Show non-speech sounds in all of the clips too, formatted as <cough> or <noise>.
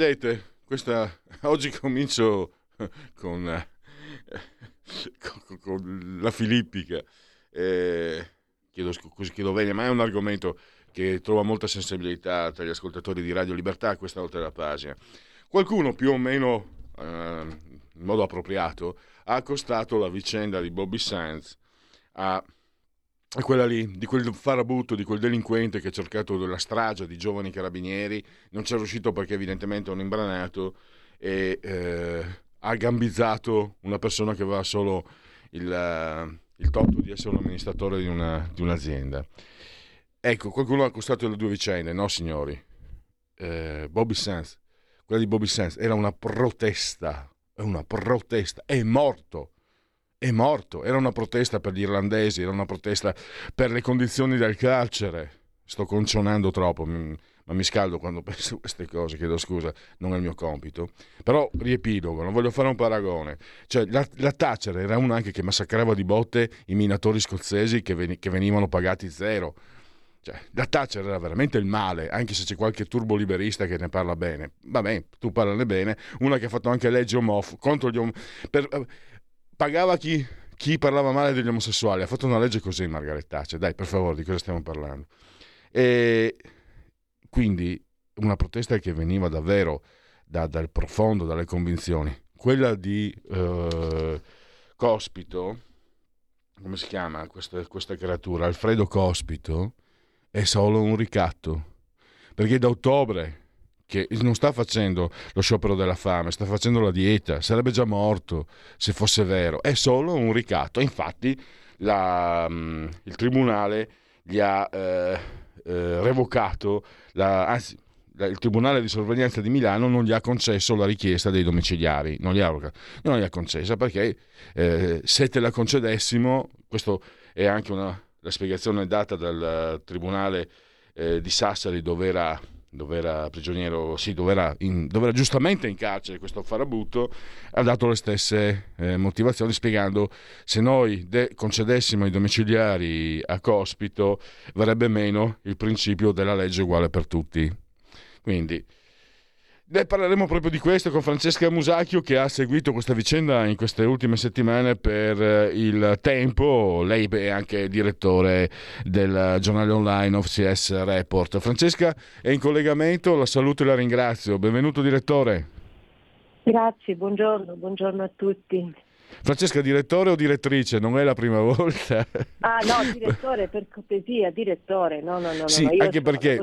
Vedete, questa... oggi comincio con, con, con la filippica. Eh, chiedo, chiedo bene, ma è un argomento che trova molta sensibilità tra gli ascoltatori di Radio Libertà, questa oltre la pagina. Qualcuno più o meno eh, in modo appropriato ha accostato la vicenda di Bobby Sands a è quella lì, di quel farabutto, di quel delinquente che ha cercato la strage di giovani carabinieri, non c'è riuscito perché evidentemente è un imbranato e eh, ha gambizzato una persona che aveva solo il, uh, il torto di essere un amministratore di, una, di, un'azienda. Ecco, qualcuno ha accostato le due vicende, no signori? Eh, Bobby Sands, quella di Bobby Sands era una protesta, una protesta, è morto è morto. Era una protesta per gli irlandesi, era una protesta per le condizioni del carcere. Sto concionando troppo, ma mi scaldo quando <laughs> penso a queste cose, chiedo scusa, non è il mio compito. Però riepilogo, non voglio fare un paragone. Cioè, la, la Thatcher era una anche che massacrava di botte i minatori scozzesi che, ven- che venivano pagati zero. Cioè, la Thatcher era veramente il male, anche se c'è qualche turbo liberista che ne parla bene. Vabbè, tu parlane bene. Una che ha fatto anche legge omofobe contro gli omofobia pagava chi, chi, parlava male degli omosessuali. Ha fatto una legge così Margaret Thatcher. Dai, per favore, di cosa stiamo parlando? E quindi una protesta che veniva davvero da, dal profondo, dalle convinzioni. Quella di eh, Cospito, come si chiama questa, questa creatura? Alfredo Cospito, è solo un ricatto. Perché da ottobre che non sta facendo lo sciopero della fame, sta facendo la dieta, sarebbe già morto se fosse vero, è solo un ricatto. Infatti la, mm, il tribunale gli ha eh, eh, revocato, la, anzi il Tribunale di Sorveglianza di Milano non gli ha concesso la richiesta dei domiciliari, non gli ha, non gli ha concessa perché eh, se te la concedessimo, questo è anche una, la spiegazione data dal Tribunale eh, di Sassari dove era dove era prigioniero, sì, dove era, in, dove era, giustamente in carcere questo farabutto, ha dato le stesse eh, motivazioni spiegando se noi de- concedessimo i domiciliari a Cospito verrebbe meno il principio della legge uguale per tutti. Quindi Beh, parleremo proprio di questo con Francesca Musacchio che ha seguito questa vicenda in queste ultime settimane per eh, il tempo. Lei è anche direttore del giornale online OFCS Report. Francesca è in collegamento, la saluto e la ringrazio. Benvenuto direttore. Grazie, buongiorno, buongiorno a tutti. Francesca, direttore o direttrice? Non è la prima <laughs> volta. Ah no, direttore, per cortesia, direttore. No, no, no. Sì, no, anche perché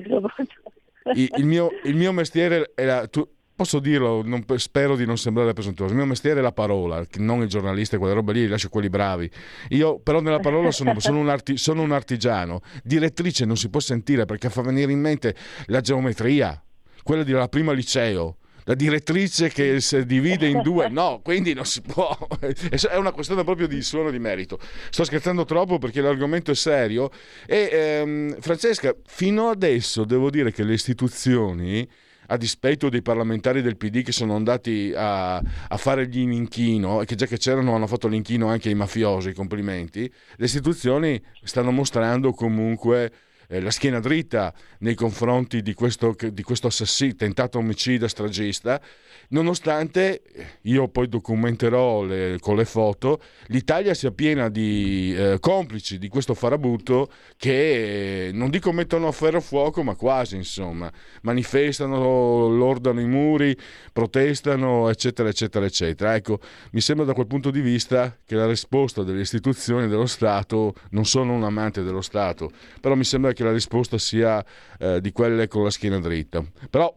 il, mio, il mio mestiere è la, tu, posso dirlo, non, spero di non sembrare presuntuoso, il mio mestiere è la parola, non il giornalista, quelle robe lì, lascio quelli bravi. Io però nella parola sono, sono, un, arti, sono un artigiano. Direttrice non si può sentire perché fa venire in mente la geometria, quella della prima liceo la direttrice che si divide in due, no, <laughs> quindi non si può, <laughs> è una questione proprio di suono di merito. Sto scherzando troppo perché l'argomento è serio. E ehm, Francesca, fino adesso devo dire che le istituzioni a dispetto dei parlamentari del PD che sono andati a, a fare gli inchino e che già che c'erano hanno fatto l'inchino anche ai mafiosi, complimenti, le istituzioni stanno mostrando comunque eh, la schiena dritta nei confronti di questo, di questo assassino, tentato omicida stragista, nonostante io poi documenterò le, con le foto, l'Italia sia piena di eh, complici di questo farabutto che non dico mettono a ferro fuoco, ma quasi insomma, manifestano, lordano i muri, protestano, eccetera, eccetera, eccetera. Ecco, mi sembra da quel punto di vista che la risposta delle istituzioni dello Stato, non sono un amante dello Stato, però mi sembra che la risposta sia eh, di quelle con la schiena dritta. Però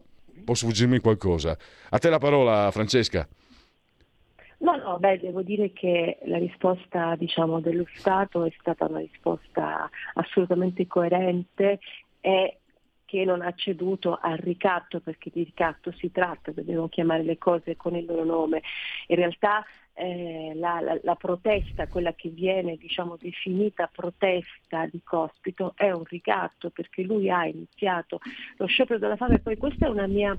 può sfuggirmi qualcosa. A te la parola, Francesca. No, no, beh, devo dire che la risposta diciamo, dello Stato è stata una risposta assolutamente coerente e che non ha ceduto al ricatto, perché di ricatto si tratta, dobbiamo chiamare le cose con il loro nome. In realtà eh, la, la, la, protesta, quella che viene diciamo, definita protesta di Cospito, è un ricatto perché lui ha iniziato lo sciopero della fame. Poi questa è una mia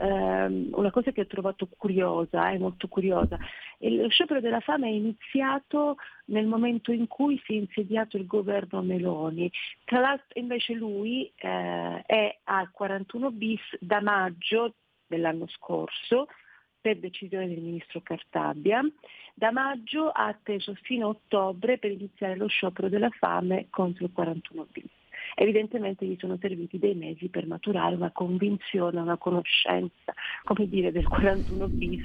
ehm, una cosa che ho trovato curiosa, eh, molto curiosa. E lo sciopero della fame è iniziato nel momento in cui si è insediato il governo Meloni. Tra l'altro invece lui eh, è al 41 bis da maggio dell'anno scorso per decisione del ministro Cartabia. Da maggio ha atteso fino a ottobre per iniziare lo sciopero della fame contro il 41 bis. Evidentemente gli sono serviti dei mesi per maturare una convinzione, una conoscenza, come dire, del 41 bis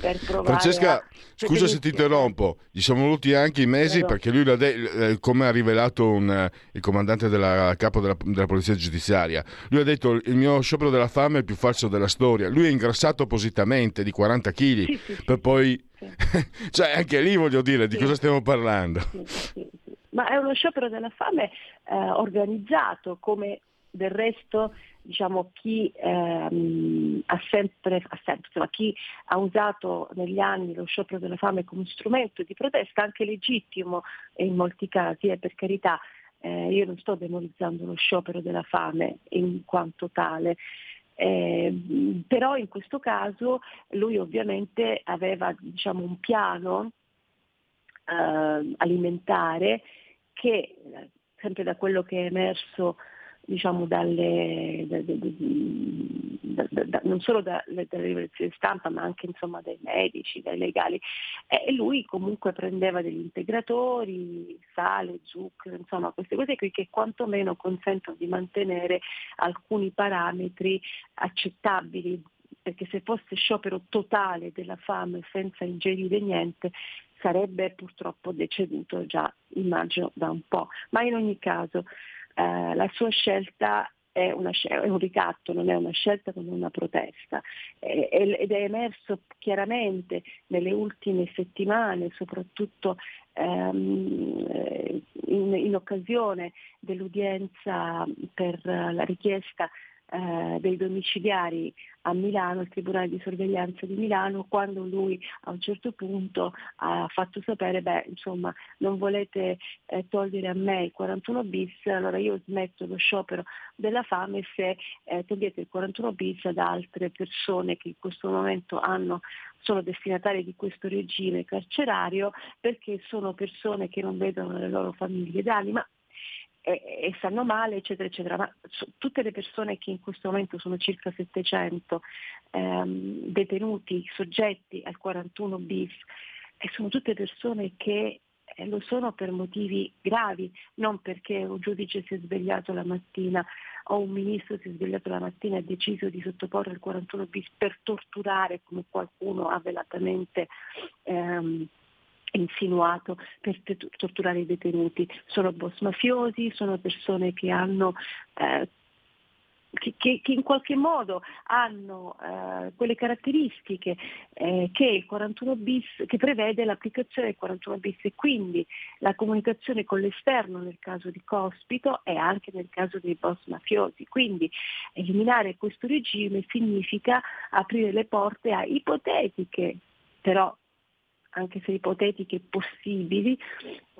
per provare Francesca, a... scusa se ti interrompo, gli sono voluti anche i mesi Prego. perché lui, de- eh, come ha rivelato un, eh, il comandante della capo della, della polizia giudiziaria, lui ha detto il mio sciopero della fame è il più falso della storia. Lui è ingrassato appositamente di 40 kg Sì, sì, sì, per poi... sì. <laughs> cioè anche lì voglio dire di cosa stiamo parlando. Ma è uno sciopero della fame eh, organizzato come del resto diciamo, chi, ehm, ha sempre, ha sempre insomma, chi ha usato negli anni lo sciopero della fame come strumento di protesta, anche legittimo in molti casi, eh, per carità, eh, io non sto demonizzando lo sciopero della fame in quanto tale, eh, però in questo caso lui ovviamente aveva diciamo, un piano eh, alimentare che eh, sempre da quello che è emerso diciamo dalle, da- da- da- non solo dalle, rivelazioni stampa ma anche insomma dai medici, dai legali e lui comunque prendeva degli integratori, sale, zucchero, insomma queste cose qui che quantomeno consentono di mantenere alcuni parametri accettabili perché se fosse sciopero totale della fame senza ingerire niente sarebbe purtroppo deceduto già, immagino, da un po'. Ma in ogni caso eh, la sua scelta è, una è un ricatto, non è una scelta, è una protesta. Eh, ed è emerso chiaramente nelle ultime settimane, soprattutto ehm, eh, in, in occasione dell'udienza per la richiesta eh, dei domiciliari a Milano, al Tribunale di sorveglianza di Milano, quando lui a un certo punto ha fatto sapere, beh, insomma, non volete eh, togliere a me il 41 bis, allora io smetto lo sciopero della fame se eh, togliete il 41 bis ad altre persone che in questo momento hanno, sono destinatarie di questo regime carcerario perché sono persone che non vedono le loro famiglie d'anima e, stanno male, eccetera, eccetera. Ma tutte le persone che in questo momento sono circa 700 ehm, detenuti, soggetti al 41 bis, e sono tutte persone che eh, lo sono per motivi gravi, non perché un giudice si è svegliato la mattina o un ministro si è svegliato la mattina e ha deciso di sottoporre il 41 bis per torturare come qualcuno ha velatamente ehm, insinuato per torturare i detenuti. Sono boss mafiosi, sono persone che hanno eh, che, che- in qualche modo hanno eh, quelle caratteristiche eh, che il 41 bis che prevede l'applicazione del 41 bis e quindi la comunicazione con l'esterno nel caso di Cospito e anche nel caso dei boss mafiosi. Quindi eliminare questo regime significa aprire le porte a ipotetiche, però anche se ipotetiche possibili,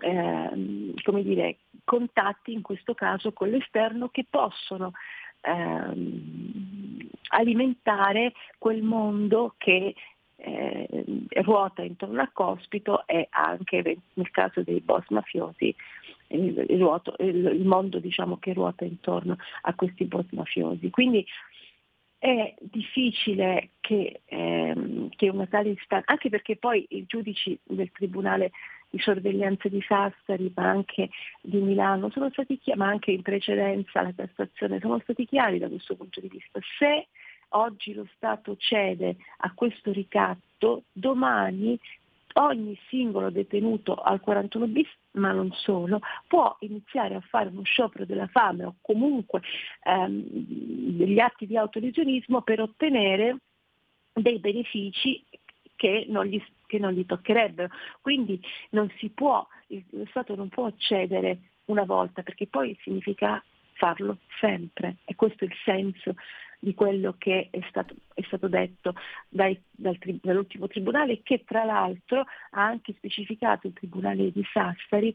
ehm, come dire, contatti in questo caso con l'esterno che possono ehm, alimentare quel mondo che eh, ruota intorno a Cospito e anche nel caso dei boss mafiosi il, ruoto- il mondo diciamo, che ruota intorno a questi boss mafiosi. Quindi è difficile che, ehm, che una tale istanza, anche perché poi i giudici del Tribunale di sorveglianza di Sassari, ma anche di Milano, sono stati chiari, ma anche in precedenza la Cassazione, sono stati chiari da questo punto di vista. Se oggi lo Stato cede a questo ricatto, domani ogni singolo detenuto al 41 bis, ma non solo, può iniziare a fare uno sciopero della fame o comunque ehm, degli atti di autolesionismo per ottenere dei benefici che non gli, che non gli toccherebbero. Quindi non si può, lo Stato non può cedere una volta perché poi significa farlo sempre e questo è il senso di quello che è stato, è stato detto dai, dal, dall'ultimo tribunale che tra l'altro ha anche specificato il tribunale di Sassari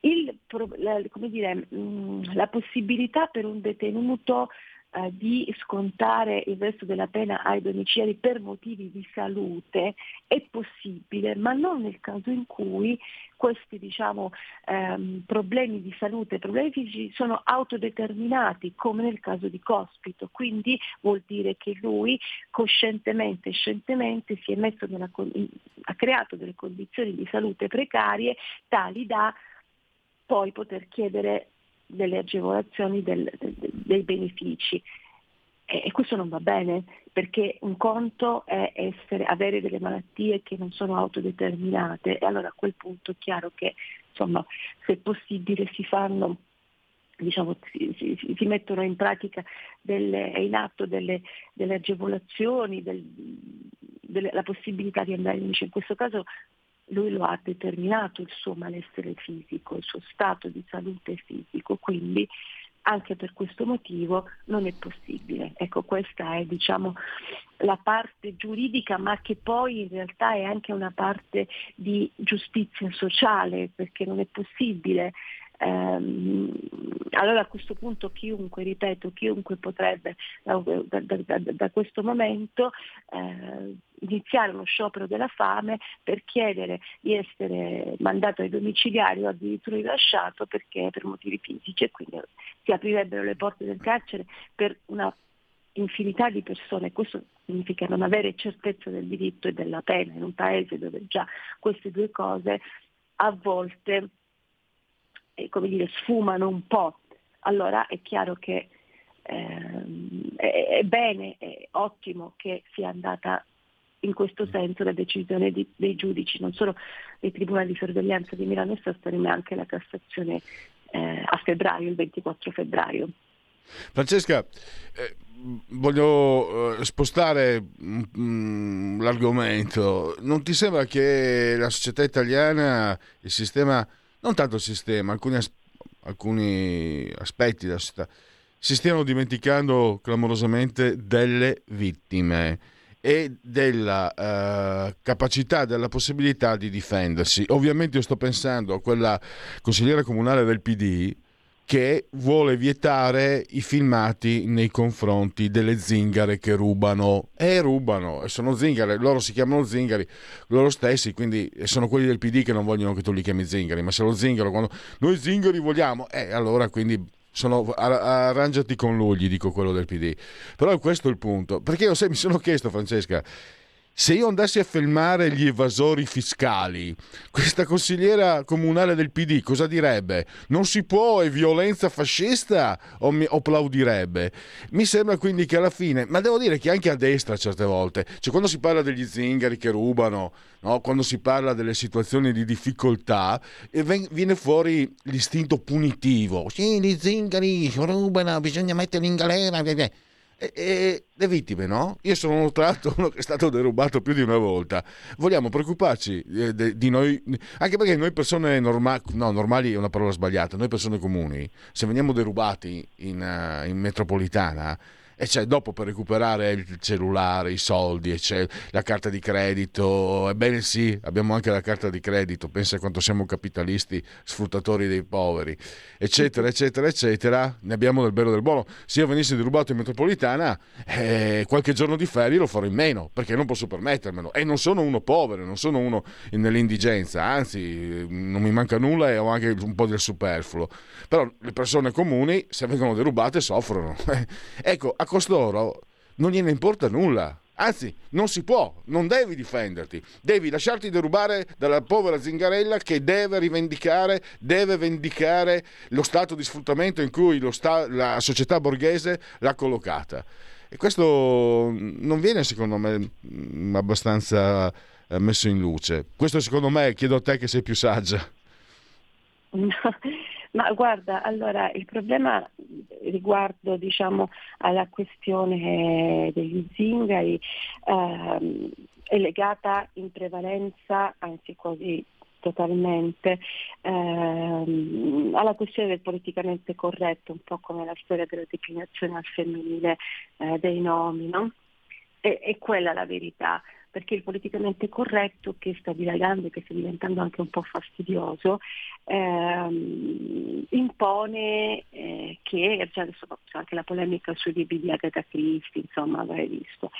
il, la, dire, mm, la possibilità per un detenuto eh, di scontare il resto della pena ai domiciliari per motivi di salute è possibile, ma non nel caso in cui questi diciamo, ehm, problemi di salute, problemi fisici sono autodeterminati, come nel caso di Cospito. Quindi vuol dire che lui coscientemente e scientemente si è messo nella, ha creato delle condizioni di salute precarie tali da poi poter chiedere delle agevolazioni, del, del, dei benefici. E, e, questo non va bene, perché un conto è essere, avere delle malattie che non sono autodeterminate e allora a quel punto è chiaro che insomma, se possibile si fanno diciamo, si, si, si, mettono in pratica delle, in atto delle, delle agevolazioni, del, delle, la possibilità di andare invece in questo caso lui lo ha determinato il suo malessere fisico, il suo stato di salute fisico, quindi anche per questo motivo non è possibile. Ecco, questa è diciamo, la parte giuridica, ma che poi in realtà è anche una parte di giustizia sociale, perché non è possibile allora a questo punto chiunque, ripeto, chiunque potrebbe da, da, da, da questo momento eh, iniziare uno sciopero della fame per chiedere di essere mandato ai domiciliari o addirittura rilasciato perché per motivi fisici e quindi si aprirebbero le porte del carcere per una infinità di persone. Questo significa non avere certezza del diritto e della pena in un paese dove già queste due cose a volte come dire, sfumano un po', allora è chiaro che ehm, è, è, bene, è ottimo che sia andata in questo senso la decisione di, dei giudici, non solo dei tribunali di sorveglianza di Milano e Sassari, ma anche la Cassazione eh, a febbraio, il 24 febbraio. Francesca, eh, voglio eh, spostare mm, l'argomento. Non ti sembra che la società italiana, il sistema non tanto il sistema, alcuni, as- alcuni aspetti della società, si stiano dimenticando clamorosamente delle vittime e della uh, capacità, della possibilità di difendersi. Ovviamente io sto pensando a quella consigliera comunale del PD che vuole vietare i filmati nei confronti delle zingare che rubano. E rubano, e sono zingare, loro si chiamano zingari, loro stessi, quindi sono quelli del PD che non vogliono che tu li chiami zingari, ma se lo zingaro, quando noi zingari vogliamo, eh, allora quindi sono, arrangiati con lui, gli dico quello del PD. Però questo è il punto, perché io mi sono chiesto, Francesca, se io andassi a filmare gli evasori fiscali, questa consigliera comunale del PD cosa direbbe? Non si può, è violenza fascista o mi applaudirebbe? Mi sembra quindi che alla fine, ma devo dire che anche a destra certe volte, cioè quando si parla degli zingari che rubano, no? quando si parla delle situazioni di difficoltà, viene fuori l'istinto punitivo. Sì, gli zingari rubano, bisogna metterli in galera. E, e, le vittime, no? Io sono tra l'altro uno che è stato derubato più di una volta. Vogliamo preoccuparci eh, di, di noi, anche perché noi persone normali, no, normali è una parola sbagliata, noi persone comuni, se veniamo derubati in, uh, in metropolitana, e c'è dopo per recuperare il cellulare, i soldi, la carta di credito. Ebbene sì, abbiamo anche la carta di credito, pensa quanto siamo capitalisti, sfruttatori dei poveri, eccetera, eccetera, eccetera. Ne abbiamo del bello del buono. Se io venissi derubato in metropolitana, eh, qualche giorno di ferie lo farò in meno, perché non posso permettermelo. E non sono uno povero, non sono uno nell'indigenza, anzi non mi manca nulla e ho anche un po' del superfluo. Però le persone comuni, se vengono derubate, soffrono. <laughs> ecco, a costoro non gliene importa nulla. Anzi, non si può, non devi difenderti, devi lasciarti derubare dalla povera zingarella che deve rivendicare, deve vendicare lo stato di sfruttamento in cui sta, la società borghese l'ha collocata. E questo non viene, secondo me, abbastanza eh, messo in luce. Questo, secondo me, chiedo a te che sei più saggia. <laughs> Ma guarda, allora il problema riguardo diciamo, alla questione degli zingari, ehm, è legata in prevalenza, anzi quasi totalmente ehm, alla questione del politicamente corretto, un po' come la storia della declinazione al femminile eh, dei nomi, no? E, è quella la verità perché il politicamente corretto che sta dilagando e che sta diventando anche un po' fastidioso ehm, impone eh, che, cioè adesso c'è anche la polemica sui libri di Agatha Christie, insomma avrei visto,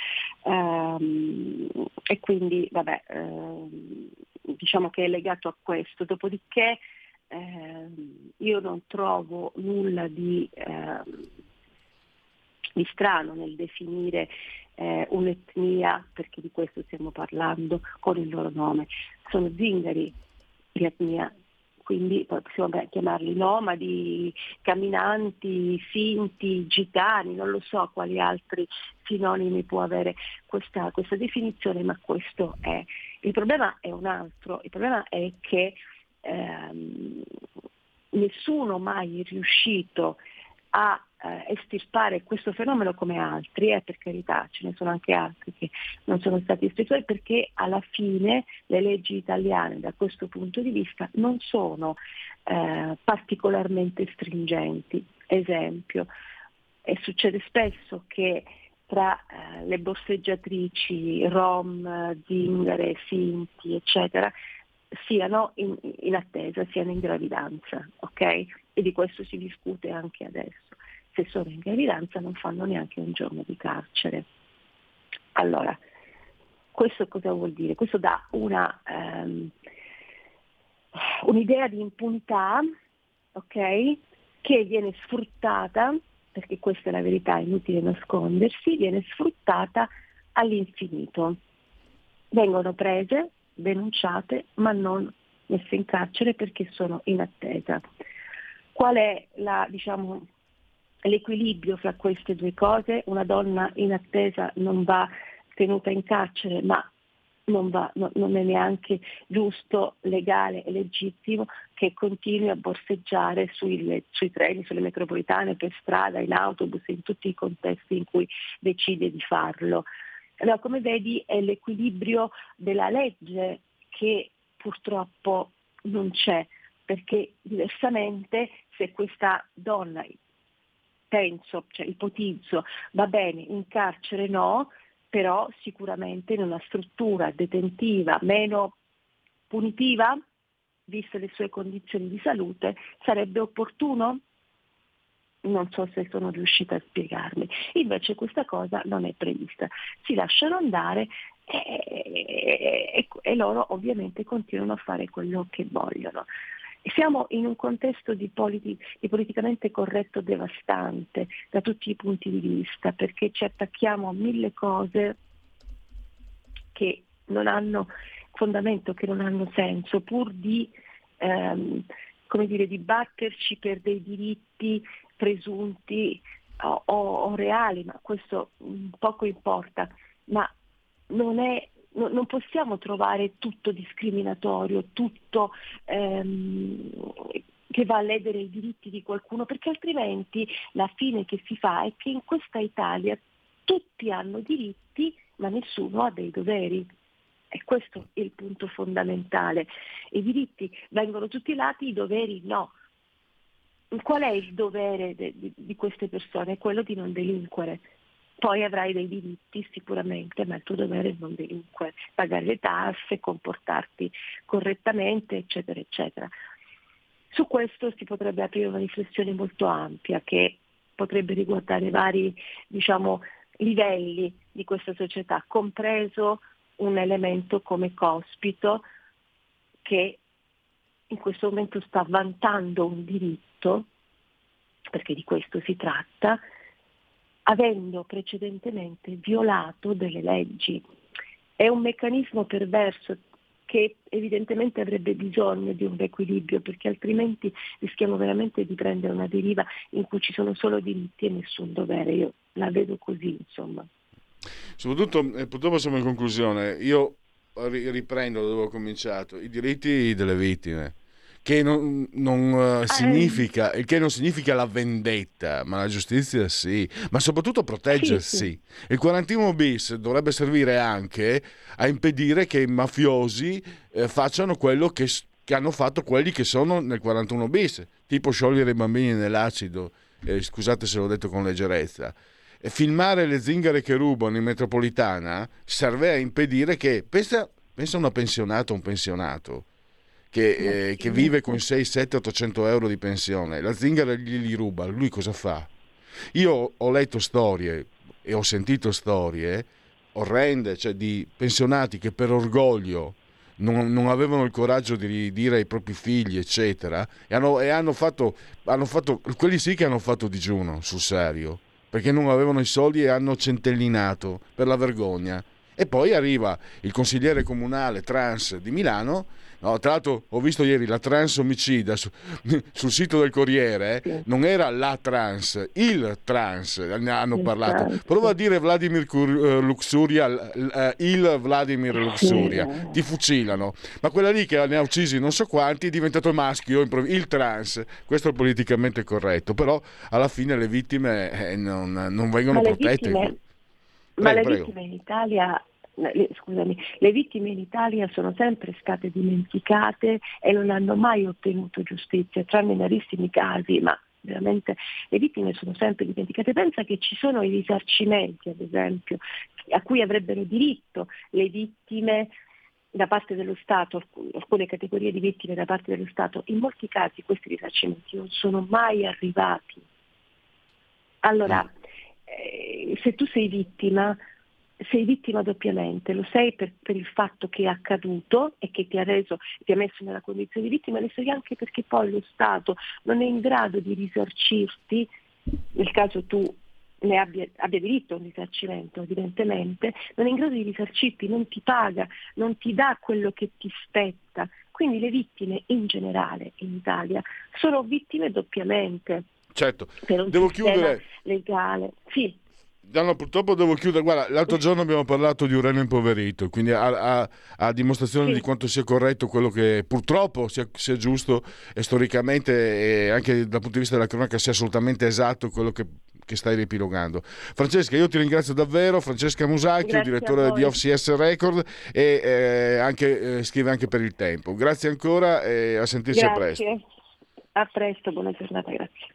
ehm, e quindi vabbè, ehm, diciamo che è legato a questo, dopodiché ehm, io non trovo nulla di ehm, di strano nel definire eh, un'etnia, perché di questo stiamo parlando, con il loro nome. Sono zingari di etnia, quindi possiamo chiamarli nomadi, camminanti, finti, gitani, non lo so quali altri sinonimi può avere questa, questa definizione, ma questo è. Il problema è un altro, il problema è che ehm, nessuno mai è riuscito a eh, estirpare questo fenomeno come altri, eh, per carità ce ne sono anche altri che non sono stati estirpati, perché alla fine le leggi italiane da questo punto di vista non sono eh, particolarmente stringenti. Esempio, e succede spesso che tra eh, le borseggiatrici, rom, zingare, finti, eccetera, siano in, in, attesa, siano in gravidanza, ok? E di questo si discute anche adesso se sono in gravidanza non fanno neanche un giorno di carcere. Allora, questo cosa vuol dire? Questo dà una, um, un'idea di impunità okay, che viene sfruttata, perché questa è la verità, è inutile nascondersi, viene sfruttata all'infinito. Vengono prese, denunciate, ma non messe in carcere perché sono in attesa. Qual è la, diciamo, l'equilibrio fra queste due cose, una donna in attesa non va tenuta in carcere ma non, va, no, non, è neanche giusto, legale e legittimo che continui a borseggiare sui, sui, treni, sulle metropolitane, per strada, in autobus, in tutti i contesti in cui decide di farlo. Allora, come vedi è l'equilibrio della legge che purtroppo non c'è, perché diversamente se questa donna penso, cioè ipotizzo, va bene, in carcere no, però sicuramente in una struttura detentiva meno punitiva, viste le sue condizioni di salute, sarebbe opportuno? Non so se sono riuscita a spiegarmi. Invece questa cosa non è prevista. Si lasciano andare e, e, e loro ovviamente continuano a fare quello che vogliono. Siamo in un contesto di, politi- di, politicamente corretto devastante da tutti i punti di vista perché ci attacchiamo a mille cose che non hanno fondamento, che non hanno senso, pur di, ehm, dire, di batterci per dei diritti presunti o, o, o reali, ma questo poco importa. Ma non è no, non possiamo trovare tutto discriminatorio, tutto ehm, che va a ledere i diritti di qualcuno, perché altrimenti la fine che si fa è che in questa Italia tutti hanno diritti ma nessuno ha dei doveri. E questo è il punto fondamentale. I diritti vengono tutelati, i doveri no. Qual è il dovere de, de, di queste persone? Quello di non delinquere poi avrai dei diritti sicuramente, ma il tuo dovere è non delinquere, pagare le tasse, comportarti correttamente, eccetera, eccetera. Su questo si potrebbe aprire una riflessione molto ampia che potrebbe riguardare vari diciamo, livelli di questa società, compreso un elemento come Cospito che in questo momento sta vantando un diritto, perché di questo si tratta, avendo precedentemente violato delle leggi. È un meccanismo perverso che evidentemente avrebbe bisogno di un equilibrio perché altrimenti rischiamo veramente di prendere una deriva in cui ci sono solo diritti e nessun dovere. Io la vedo così, insomma. Soprattutto, eh, purtroppo siamo in conclusione, io riprendo da dove ho cominciato, i diritti delle vittime che non, non uh, significa, il che non significa la vendetta, ma la giustizia sì, ma soprattutto proteggersi. Sì, sì. Il 41 bis dovrebbe servire anche a impedire che i mafiosi eh, facciano quello che, che, hanno fatto quelli che sono nel 41 bis, tipo sciogliere i bambini nell'acido, eh, scusate se l'ho detto con leggerezza. E filmare le zingare che rubano in metropolitana serve a impedire che, pensa, pensa una pensionata o un pensionato, che, eh, che, vive con 6, 7, 800 euro di pensione, la zingara gli ruba, lui cosa fa? Io ho letto storie e ho sentito storie orrende, cioè di pensionati che per orgoglio non, non, avevano il coraggio di dire ai propri figli, eccetera, e hanno, e hanno, fatto, hanno fatto, quelli sì che hanno fatto digiuno sul serio, perché non avevano i soldi e hanno centellinato per la vergogna. E poi arriva il consigliere comunale trans di Milano No, tra l'altro ho visto ieri la trans omicida su, <laughs> sul sito del Corriere, sì. non era la trans, il trans, ne hanno il parlato. Trans. Prova a dire Vladimir uh, Luxuria, il Vladimir Luxuria, sì. ti fucilano. Ma quella lì che ne ha uccisi non so quanti è diventato maschio, il trans. Questo è politicamente corretto, però alla fine le vittime eh, non, non, vengono protette. Vittime, ma le vittime in Italia le, scusami, le vittime in Italia sono sempre state dimenticate e non hanno mai ottenuto giustizia, tranne in rarissimi casi, ma veramente le vittime sono sempre dimenticate. Pensa che ci sono i risarcimenti, ad esempio, a cui avrebbero diritto le vittime da parte dello Stato, alcune categorie di vittime da parte dello Stato, in molti casi questi risarcimenti non sono mai arrivati. Allora, eh, se tu sei vittima, sei vittima doppiamente, lo sei per, per, il fatto che è accaduto e che ti ha, reso, ti ha messo nella condizione di vittima, lo sei anche perché poi lo Stato non è in grado di risarcirti, nel caso tu ne abbia, abbia diritto a un risarcimento evidentemente, non è in grado di risarcirti, non ti paga, non ti dà quello che ti spetta. Quindi le vittime in generale in Italia sono vittime doppiamente. Certo, devo chiudere. Legale. Sì. No, no, purtroppo devo chiudere. Guarda, l'altro giorno abbiamo parlato di un reno impoverito, quindi a, a, a dimostrazione sì. di quanto sia corretto quello che purtroppo sia, sia, giusto e storicamente e anche dal punto di vista della cronaca sia assolutamente esatto quello che, che stai riepilogando. Francesca, io ti ringrazio davvero. Francesca Musacchio, direttore di OFCS Record e eh, anche, eh, scrive anche per il tempo. Grazie ancora e a sentirci grazie. a presto. A presto, buona giornata, grazie.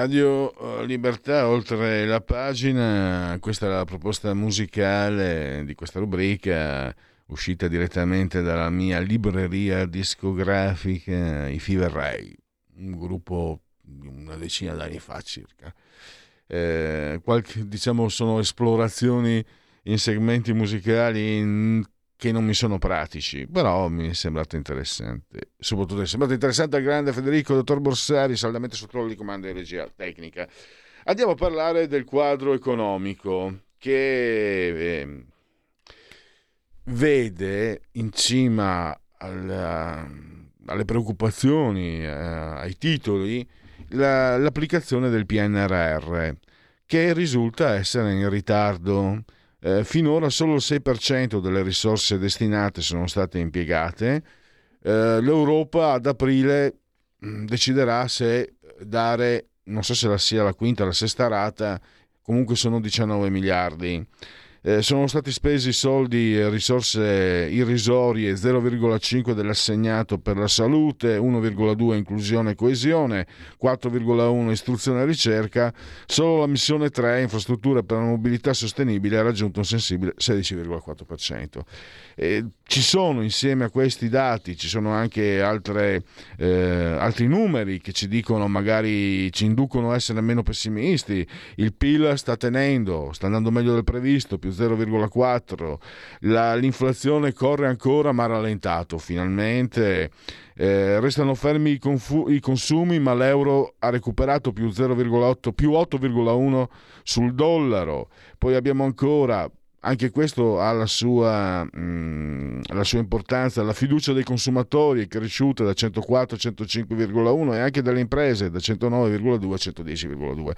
Radio eh, Libertà, oltre la pagina, questa è la proposta musicale di questa rubrica uscita direttamente dalla mia libreria discografica, i Fever Ray, un gruppo di una decina d'anni fa circa. Eh, qualche, diciamo sono esplorazioni in segmenti musicali in che non mi sono pratici, però mi è sembrato interessante. Soprattutto è sembrato interessante al grande Federico, dottor Borsari, saldamente sotto il comando di regia tecnica. Andiamo a parlare del quadro economico che eh, vede in cima alla, alle preoccupazioni, eh, ai titoli, la, l'applicazione del PNRR, che risulta essere in ritardo eh, finora solo il 6% delle risorse destinate sono state impiegate. Eh, L'Europa ad aprile mm, deciderà se dare, non so se sia la quinta o la sesta rata, comunque sono 19 miliardi. Eh, sono stati spesi soldi e risorse irrisorie 0,5 dell'assegnato per la salute, 1,2 inclusione e coesione, 4,1 istruzione e ricerca, solo la missione 3 infrastrutture per la mobilità sostenibile ha raggiunto un sensibile 16,4%. Eh, ci sono insieme a questi dati, ci sono anche altre, eh, altri numeri che ci dicono, magari ci inducono a essere meno pessimisti. Il PIL sta tenendo, sta andando meglio del previsto, più 0,4. La, l'inflazione corre ancora ma ha rallentato finalmente. Eh, restano fermi i, confu- i, consumi, ma l'euro ha recuperato più 0,8, più 8,1 sul dollaro. Poi abbiamo ancora anche questo ha la sua, mh, mm, la sua, importanza, la fiducia dei consumatori è cresciuta da 104 a 105,1 e anche dalle imprese da 109,2 a 110,2.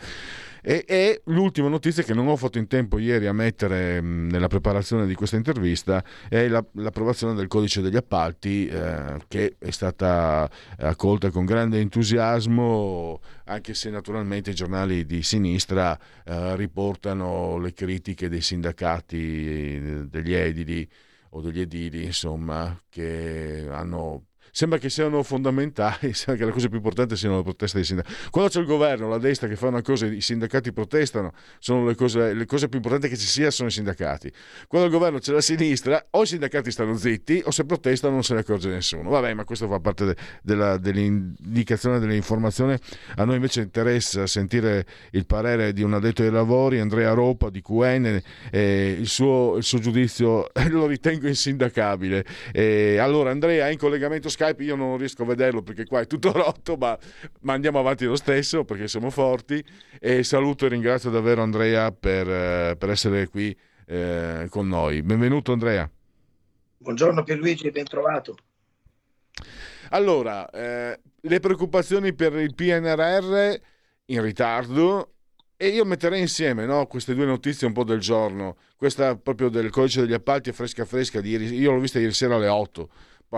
E, e, l'ultima notizia che non ho fatto in tempo ieri a mettere mh, nella preparazione di questa intervista è la, l'approvazione del codice degli appalti eh, che è stata accolta con grande entusiasmo anche se naturalmente i giornali di sinistra eh, riportano le critiche dei sindacati eh, degli edili o degli edili insomma che hanno sembra che siano fondamentali, <laughs> sembra che la cosa più importante siano le proteste dei sindacati. Quando c'è il governo, la destra che fa una cosa i sindacati protestano, sono le cose, le cose più importanti che ci sia sono i sindacati. Quando il governo c'è la sinistra, o i sindacati stanno zitti o se protestano non se ne accorge nessuno. Vabbè, ma questo fa parte de, della, dell'indicazione dell'informazione. A noi invece interessa sentire il parere di un addetto ai lavori, Andrea Ropa di QN, eh, il, suo, il, suo, giudizio <laughs> lo ritengo insindacabile. Eh, allora, Andrea, in collegamento Skype Skype io non riesco a vederlo perché qua è tutto <laughs> rotto, ma, ma andiamo avanti lo stesso perché siamo forti. E saluto e ringrazio davvero Andrea per, eh, per essere qui eh, con noi. Benvenuto Andrea. Buongiorno Pierluigi, ben trovato. Allora, eh, le preoccupazioni per il PNRR in ritardo e io metterei insieme no, queste due notizie un po' del giorno. Questa proprio del codice degli appalti è fresca fresca di ieri. Io l'ho vista ieri sera alle 8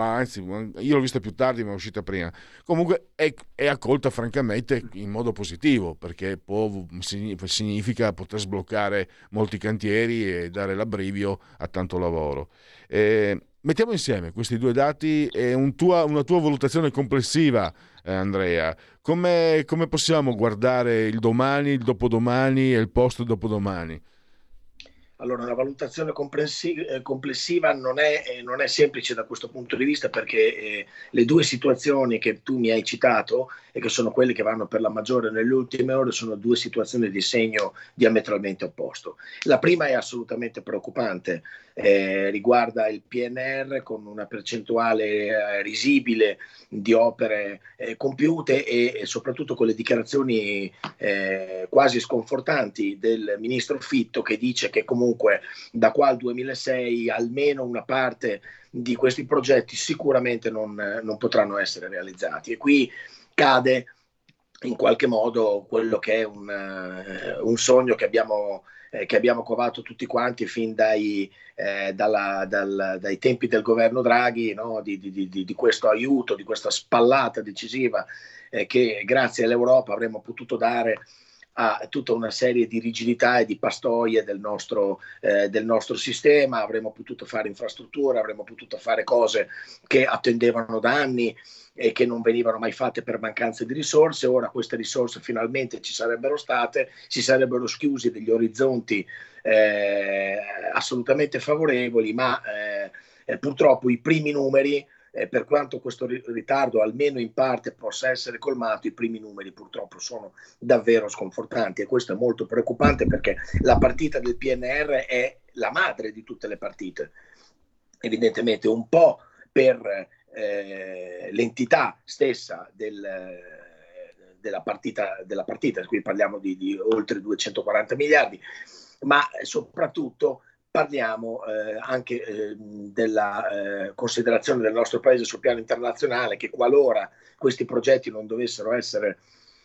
anzi io l'ho vista più tardi ma è uscita prima. Comunque è, è accolta francamente in modo positivo perché può, significa poter sbloccare molti cantieri e dare l'abbrivio a tanto lavoro. Eh, mettiamo insieme questi due dati e un tua, una tua valutazione complessiva eh, Andrea. Come, come possiamo guardare il domani, il dopodomani e il post dopodomani allora, una valutazione eh, complessiva non è, eh, non è, semplice da questo punto di vista perché eh, le due situazioni che tu mi hai citato e che sono quelle che vanno per la maggiore nelle ultime ore sono due situazioni di segno diametralmente opposto. La prima è assolutamente preoccupante, eh, riguarda il PNR con una percentuale eh, risibile di opere compiute e, e, soprattutto con le dichiarazioni quasi sconfortanti del ministro Fitto che dice che comunque comunque da qua al 2006 almeno una parte di questi progetti sicuramente non, non potranno essere realizzati e qui cade in qualche modo quello che è un, uh, un sogno che abbiamo, eh, che abbiamo, covato tutti quanti fin dai, eh, dalla, dal, dai tempi del governo Draghi, no? di, di, di, di, questo aiuto, di questa spallata decisiva eh, che grazie all'Europa avremmo potuto dare a tutta una serie di rigidità e di pastoie del nostro, eh, del nostro sistema, avremmo potuto fare infrastrutture, avremmo potuto fare cose che attendevano da anni e che non venivano mai fatte per mancanza di risorse, ora queste risorse finalmente ci sarebbero state, si sarebbero schiusi degli orizzonti eh, assolutamente favorevoli, ma eh, eh purtroppo i primi numeri eh, per quanto questo ritardo almeno in parte possa essere colmato, i primi numeri purtroppo sono davvero sconfortanti e questo è molto preoccupante perché la partita del PNR è la madre di tutte le partite. Evidentemente un po' per eh, l'entità stessa del, della, partita, della partita, qui parliamo di, di oltre 240 miliardi, ma soprattutto parliamo eh, anche eh, della eh, considerazione del nostro paese sul piano internazionale che qualora questi progetti non dovessero essere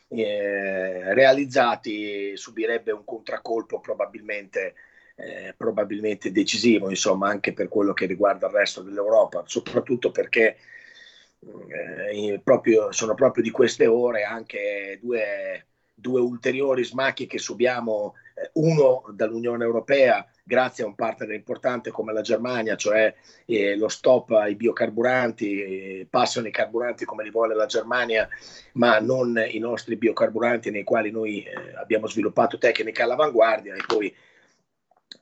eh, realizzati subirebbe un contraccolpo probabilmente, eh, probabilmente decisivo insomma anche per quello che riguarda il resto dell'Europa soprattutto perché eh, proprio, sono proprio di queste ore anche due, due ulteriori smacchi che subiamo uno dall'Unione Europea grazie a un partner importante come la Germania, cioè eh, lo stop ai biocarburanti, eh, passano i carburanti come li vuole la Germania, ma non i nostri biocarburanti nei quali noi eh, abbiamo sviluppato tecnica all'avanguardia e poi,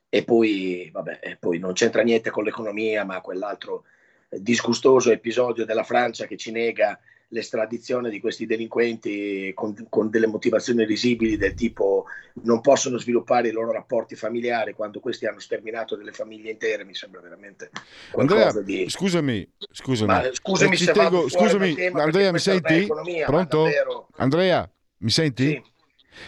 e poi, vabbè, e poi non c'entra niente con l'economia, ma quell'altro disgustoso episodio della Francia che ci nega l'estradizione di questi delinquenti con, con, delle motivazioni risibili del tipo non possono sviluppare i loro rapporti familiari quando questi hanno sterminato delle famiglie intere, mi sembra veramente qualcosa Andrea, di... Scusami, scusami. Ma, scusami, eh, tengo, scusami Andrea, mi senti? Economia, Pronto? Andrea, mi senti? Sì.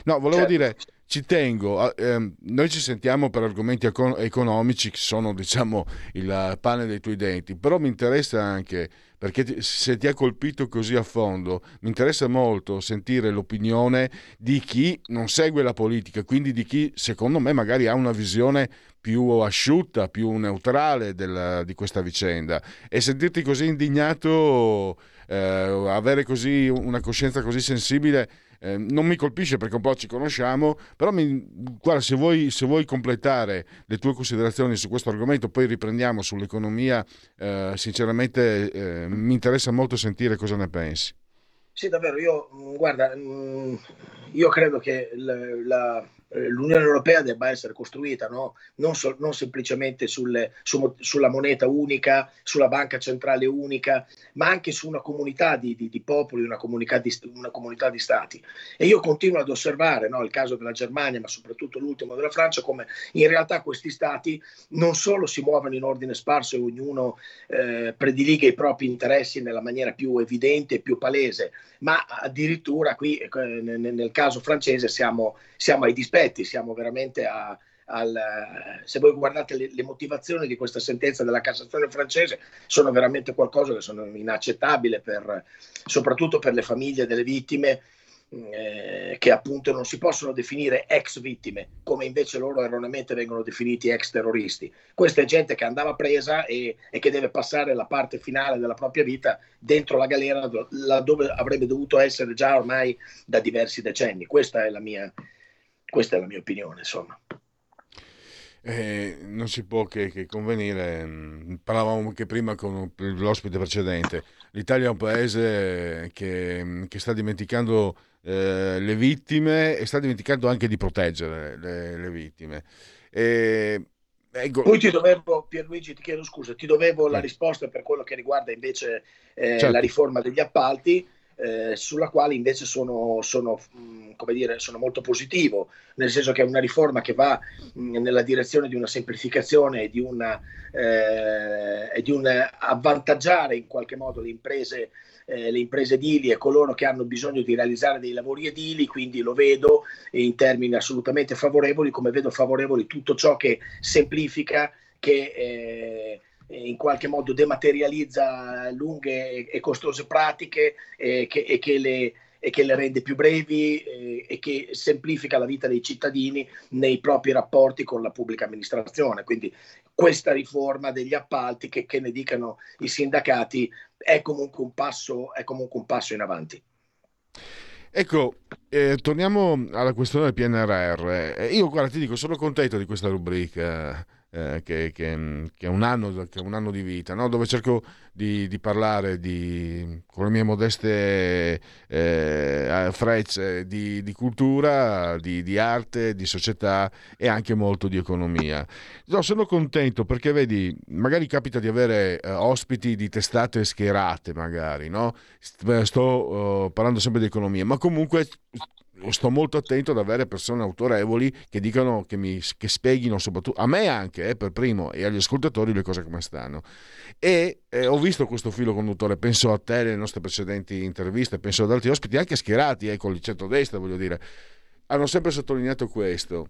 No, volevo certo. dire, ci tengo, ehm, noi ci sentiamo per argomenti econ- economici che sono diciamo il pane dei tuoi denti, però mi interessa anche perché se ti ha colpito così a fondo, mi interessa molto sentire l'opinione di chi non segue la politica, quindi di chi secondo me magari ha una visione più asciutta, più neutrale del, di questa vicenda. E sentirti così indignato, eh, avere così una coscienza così sensibile eh, non mi colpisce perché un po' ci conosciamo, però mi, guarda, se vuoi, se vuoi, completare le tue considerazioni su questo argomento, poi riprendiamo sull'economia, eh, sinceramente eh, mi interessa molto sentire cosa ne pensi. Sì, davvero, io mm, guarda, mm, io credo che la, la l'Unione Europea debba essere costruita no? non, so, non, semplicemente sulle, su, sulla moneta unica, sulla banca centrale unica, ma anche su una comunità di, di, di popoli, una comunità di, una comunità di, stati. E io continuo ad osservare no? il caso della Germania, ma soprattutto l'ultimo della Francia, come in realtà questi stati non solo si muovono in ordine sparso e ognuno eh, prediliga i propri interessi nella maniera più evidente e più palese, ma addirittura qui eh, nel, nel caso francese siamo, siamo ai dispetti siamo veramente a, al, se voi guardate le, le, motivazioni di questa sentenza della Cassazione francese, sono veramente qualcosa che sono inaccettabile, per, soprattutto per le famiglie delle vittime. Eh, che appunto non si possono definire ex vittime, come invece loro erroneamente vengono definiti ex terroristi. Questa è gente che andava presa e, e che deve passare la parte finale della propria vita dentro la galera, laddove avrebbe dovuto essere già ormai da diversi decenni. Questa è la mia, questa è la mia opinione, insomma. Eh, non si può che, che, convenire, mm, parlavamo anche prima con l'ospite precedente, l'Italia è un paese che, che sta dimenticando eh, le vittime e sta dimenticando anche di proteggere le, le vittime. E, ecco. Poi ti dovevo, Pierluigi, ti chiedo scusa, ti dovevo la risposta per quello che riguarda invece eh, certo. la riforma degli appalti eh, sulla quale invece sono, sono, come dire, sono, molto positivo, nel senso che è una riforma che va mh, nella direzione di una semplificazione e di, una, eh, di un avvantaggiare in qualche modo le imprese, eh, le imprese edili e coloro che hanno bisogno di realizzare dei lavori edili, quindi lo vedo in termini assolutamente favorevoli, come vedo favorevoli tutto ciò che semplifica, che eh, in qualche modo dematerializza lunghe e costose pratiche e che, e che, le, e che le, rende più brevi e che semplifica la vita dei cittadini nei propri rapporti con la pubblica amministrazione. Quindi questa riforma degli appalti, che, che ne dicano i sindacati, è comunque un passo, comunque un passo in avanti. Ecco, eh, torniamo alla questione del PNRR. Eh, io, guarda, ti dico, sono contento di questa rubrica eh, che, che, che, è un anno, che, è un anno, di vita, no? dove cerco di, di parlare di, con le mie modeste eh, frecce di, di cultura, di, arte, di società e anche molto di economia. No, sono contento perché vedi, magari capita di avere eh, ospiti di testate schierate, magari, no? sto uh, parlando sempre di economia, ma comunque sto molto attento ad avere persone autorevoli che dicano, che, mi, che spieghino soprattutto a me anche, eh, per primo, e agli ascoltatori le cose come stanno. E eh, ho visto questo filo conduttore, penso a te, nelle nostre precedenti interviste, penso ad altri ospiti, anche schierati, eh, con il centro-destra, voglio dire, hanno sempre sottolineato questo.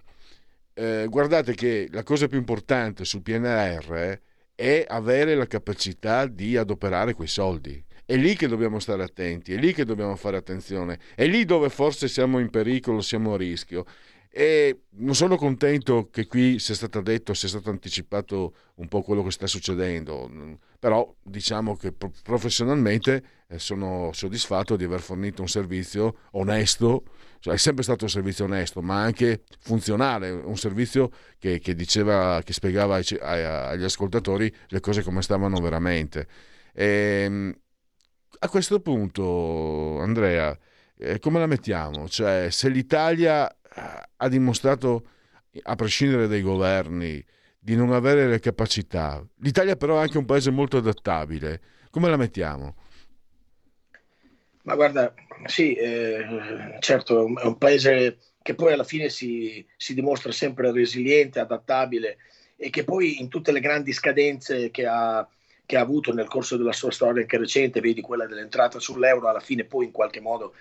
Eh, guardate che la cosa più importante sul PNR è avere la capacità di adoperare quei soldi è lì che dobbiamo stare attenti, è lì che dobbiamo fare attenzione, è lì dove forse siamo in pericolo, siamo a rischio. E non sono contento che qui sia stato detto, sia stato anticipato un po' quello che sta succedendo, però diciamo che professionalmente eh, sono soddisfatto di aver fornito un servizio onesto, cioè è sempre stato un servizio onesto, ma anche funzionale, un servizio che, che diceva, che spiegava agli ascoltatori le cose come stavano veramente. E, ehm, a questo punto, Andrea, eh, come la mettiamo? Cioè, se l'Italia eh, ha dimostrato, a prescindere dai governi, di non avere le capacità, l'Italia però è anche un paese molto adattabile, come la mettiamo? Ma guarda, sì, eh, certo, è un paese che poi alla fine si, si dimostra sempre resiliente, adattabile e che poi in tutte le grandi scadenze che ha che ha avuto nel corso della sua storia anche recente, vedi quella dell'entrata sull'euro, alla fine poi in qualche modo,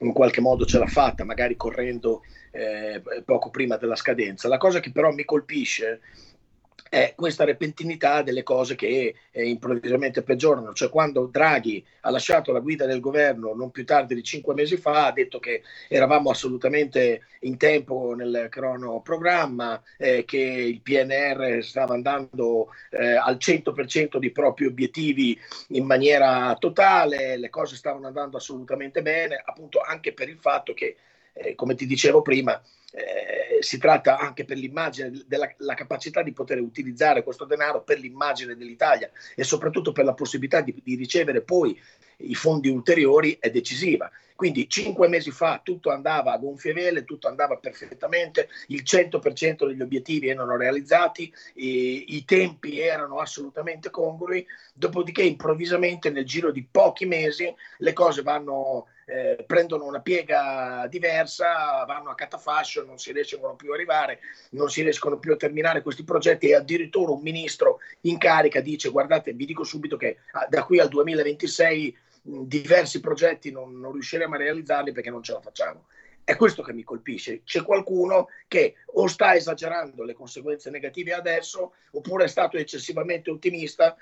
in qualche modo ce l'ha fatta, magari correndo eh, poco prima della scadenza. La cosa che però mi colpisce è questa repentinità delle cose che eh, improvvisamente peggiorano, cioè quando Draghi ha lasciato la guida del governo non più tardi di cinque mesi fa, ha detto che eravamo assolutamente in tempo nel cronoprogramma, eh, che il PNR stava andando eh, al 100% dei propri obiettivi in maniera totale, le cose stavano andando assolutamente bene, appunto anche per il fatto che, eh, come ti dicevo prima, eh, si tratta anche per l'immagine della capacità di poter utilizzare questo denaro per l'immagine dell'Italia e soprattutto per la possibilità di, di ricevere poi i fondi ulteriori è decisiva. Quindi cinque mesi fa tutto andava a gonfie vele, tutto andava perfettamente, il 100% degli obiettivi erano realizzati, i, tempi erano assolutamente congrui, dopodiché improvvisamente nel giro di pochi mesi le cose vanno eh, prendono una piega diversa, vanno a catafascio, non si riescono più a arrivare, non si riescono più a terminare questi progetti e addirittura un ministro in carica dice guardate vi dico subito che ah, da qui al 2026 mh, diversi progetti non, non riusciremo a realizzarli perché non ce la facciamo. È questo che mi colpisce. C'è qualcuno che o sta esagerando le conseguenze negative adesso oppure è stato eccessivamente ottimista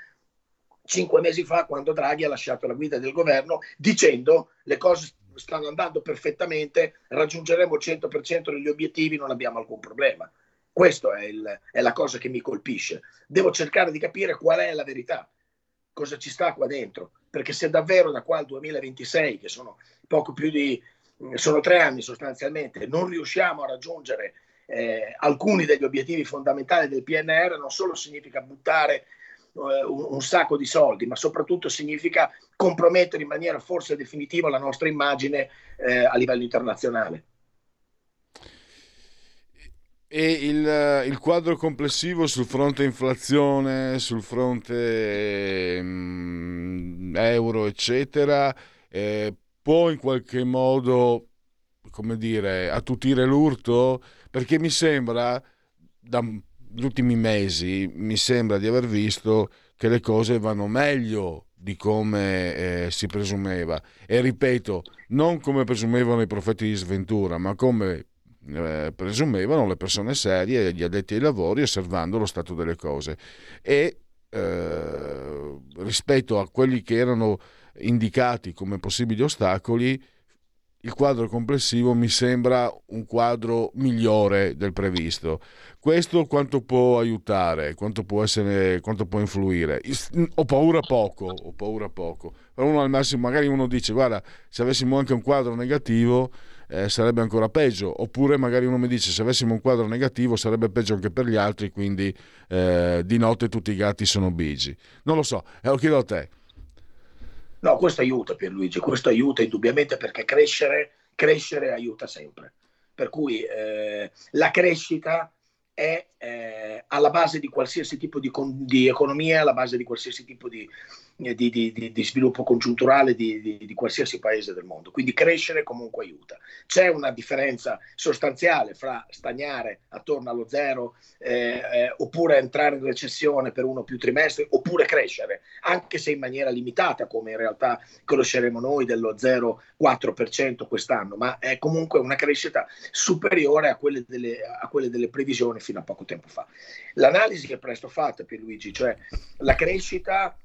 cinque mesi fa quando Draghi ha lasciato la guida del governo dicendo le cose stanno andando perfettamente, raggiungeremo il 100% degli obiettivi, non abbiamo alcun problema. Questa è, è, la cosa che mi colpisce. Devo cercare di capire qual è la verità, cosa ci sta qua dentro, perché se davvero da qua al 2026, che sono poco più di, sono tre anni sostanzialmente, non riusciamo a raggiungere eh, alcuni degli obiettivi fondamentali del PNR, non solo significa buttare eh, un, un, sacco di soldi, ma soprattutto significa compromettere in maniera forse definitiva la nostra immagine eh, a livello internazionale. E il, il, quadro complessivo sul fronte inflazione, sul fronte um, euro, eccetera, eh, può in qualche modo, come dire, attutire l'urto? Perché mi sembra, da negli ultimi mesi mi sembra di aver visto che le cose vanno meglio di come eh, si presumeva e ripeto non come presumevano i profeti di sventura ma come eh, presumevano le persone serie gli addetti ai lavori osservando lo stato delle cose e eh, rispetto a quelli che erano indicati come possibili ostacoli il quadro complessivo mi sembra un quadro migliore del previsto. Questo quanto può aiutare, quanto può, essere, quanto può influire? Ho paura poco, ho paura poco. uno al massimo, magari uno dice guarda, se avessimo anche un quadro negativo eh, sarebbe ancora peggio, oppure magari uno mi dice se avessimo un quadro negativo sarebbe peggio anche per gli altri, quindi eh, di notte tutti i gatti sono bigi. Non lo so, e lo chiedo a te. No, questo aiuta Pierluigi, questo aiuta indubbiamente perché crescere, crescere aiuta sempre. Per cui eh, la crescita è eh, alla base di qualsiasi tipo di, di, economia, alla base di qualsiasi tipo di, di, di sviluppo congiunturale di, qualsiasi paese del mondo. Quindi crescere comunque aiuta. C'è una differenza sostanziale fra stagnare attorno allo zero eh, eh, oppure entrare in recessione per uno o più trimestri oppure crescere, anche se in maniera limitata come in realtà conosceremo noi dello 0,4% quest'anno, ma è comunque una crescita superiore a quelle delle, a quelle delle previsioni fino a poco tempo fa. L'analisi è presto fatta, Pierluigi, cioè la crescita,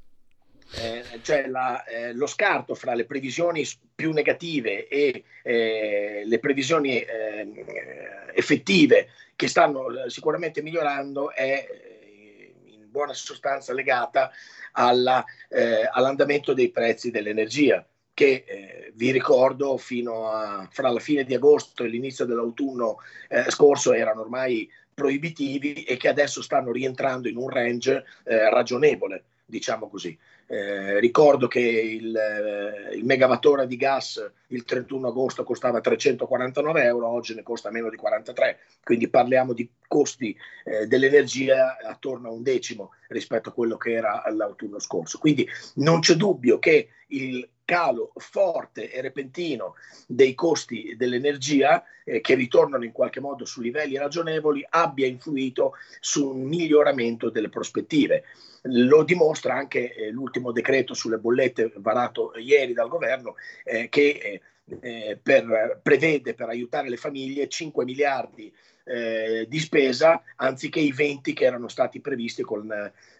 eh, cioè la, eh, lo scarto fra le previsioni più negative e eh, le previsioni eh, effettive che stanno sicuramente migliorando è eh, in buona sostanza legata alla, eh, all'andamento dei prezzi dell'energia che eh, vi ricordo fino a fra la fine di agosto e l'inizio dell'autunno eh, scorso erano ormai proibitivi e che adesso stanno rientrando in un range eh, ragionevole, diciamo così. Eh, ricordo che il, eh, il, megawattora di gas il 31 agosto costava 349 euro, oggi ne costa meno di 43, quindi parliamo di costi eh, dell'energia attorno a un decimo rispetto a quello che era l'autunno scorso. Quindi non c'è dubbio che il calo forte e repentino dei costi dell'energia eh, che ritornano in qualche modo su livelli ragionevoli abbia influito su un miglioramento delle prospettive. Lo dimostra anche eh, l'ultimo decreto sulle bollette varato ieri dal governo eh, che eh, per, prevede per aiutare le famiglie 5 miliardi eh, di spesa anziché i 20 che erano stati previsti con,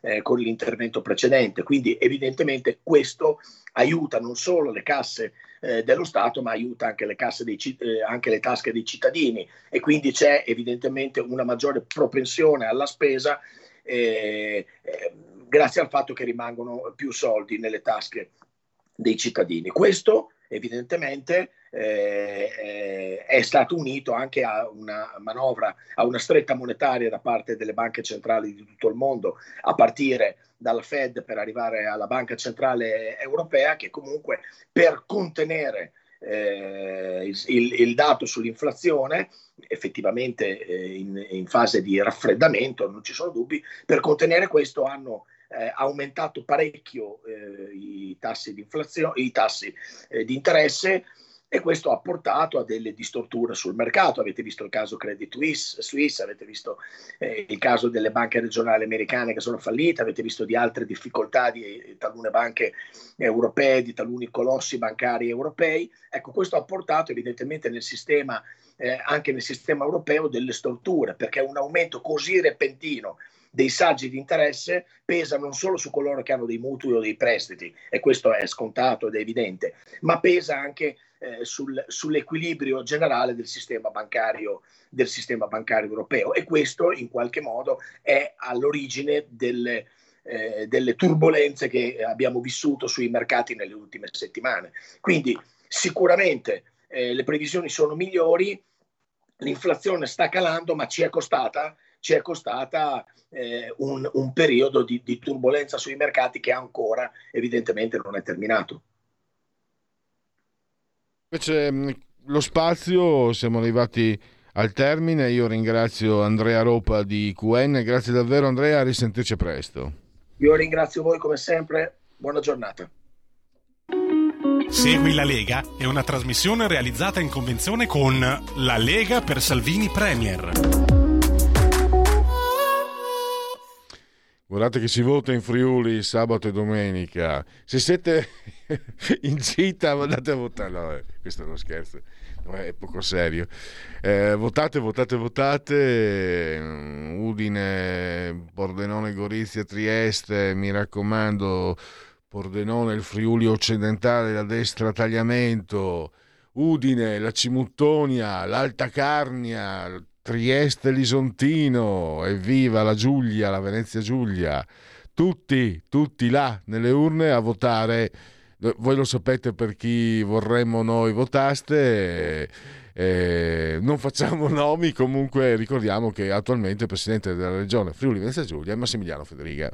eh, con, l'intervento precedente. Quindi evidentemente questo aiuta non solo le casse eh, dello Stato, ma aiuta anche le, dei, eh, anche le tasche dei cittadini e quindi c'è evidentemente una maggiore propensione alla spesa eh, grazie al fatto che rimangono più soldi nelle tasche dei cittadini. Questo evidentemente eh, è stato unito anche a una manovra, a una stretta monetaria da parte delle banche centrali di tutto il mondo, a partire dalla Fed per arrivare alla Banca Centrale Europea, che comunque per contenere eh, il, il, dato sull'inflazione, effettivamente eh, in, in, fase di raffreddamento, non ci sono dubbi, per contenere questo hanno eh, aumentato parecchio eh, i tassi di i tassi eh, di interesse e questo ha portato a delle distorture sul mercato. Avete visto il caso Credit Suisse, avete visto eh, il caso delle banche regionali americane che sono fallite, avete visto di altre difficoltà di eh, talune banche europee, di taluni colossi bancari europei. Ecco, questo ha portato evidentemente nel sistema, eh, anche nel sistema europeo, delle storture, perché un aumento così repentino dei saggi di interesse pesa non solo su coloro che hanno dei mutui o dei prestiti, e questo è scontato ed è evidente, ma pesa anche eh, sul, sull'equilibrio generale del sistema, bancario, del sistema bancario europeo e questo in qualche modo è all'origine delle, eh, delle turbulenze che abbiamo vissuto sui mercati nelle ultime settimane. Quindi sicuramente eh, le previsioni sono migliori, l'inflazione sta calando, ma ci è costata ci è costata eh, un, un, periodo di, di turbolenza sui mercati che ancora evidentemente non è terminato. Invece mm, lo spazio, siamo arrivati al termine, io ringrazio Andrea Ropa di QN, grazie davvero Andrea, a risentirci presto. Io ringrazio voi come sempre, buona giornata. Segui la Lega è una trasmissione realizzata in convenzione con La Lega per Salvini Premier. Guardate che si vota in Friuli sabato e domenica. Se siete <laughs> in gita andate a votare. No, eh, questo è uno scherzo, è poco serio. Eh, votate, votate, votate. Udine, Pordenone, Gorizia, Trieste, mi raccomando. Pordenone, il Friuli occidentale, la destra tagliamento. Udine, la Cimuttonia, l'Alta Carnia, Trieste Lisontino, evviva la Giulia, la Venezia Giulia, tutti, tutti là nelle urne a votare voi lo sapete per chi vorremmo noi votaste. Eh, non facciamo <laughs> nomi, comunque ricordiamo che attualmente il presidente della regione Friuli Venezia Giulia è Massimiliano Federica,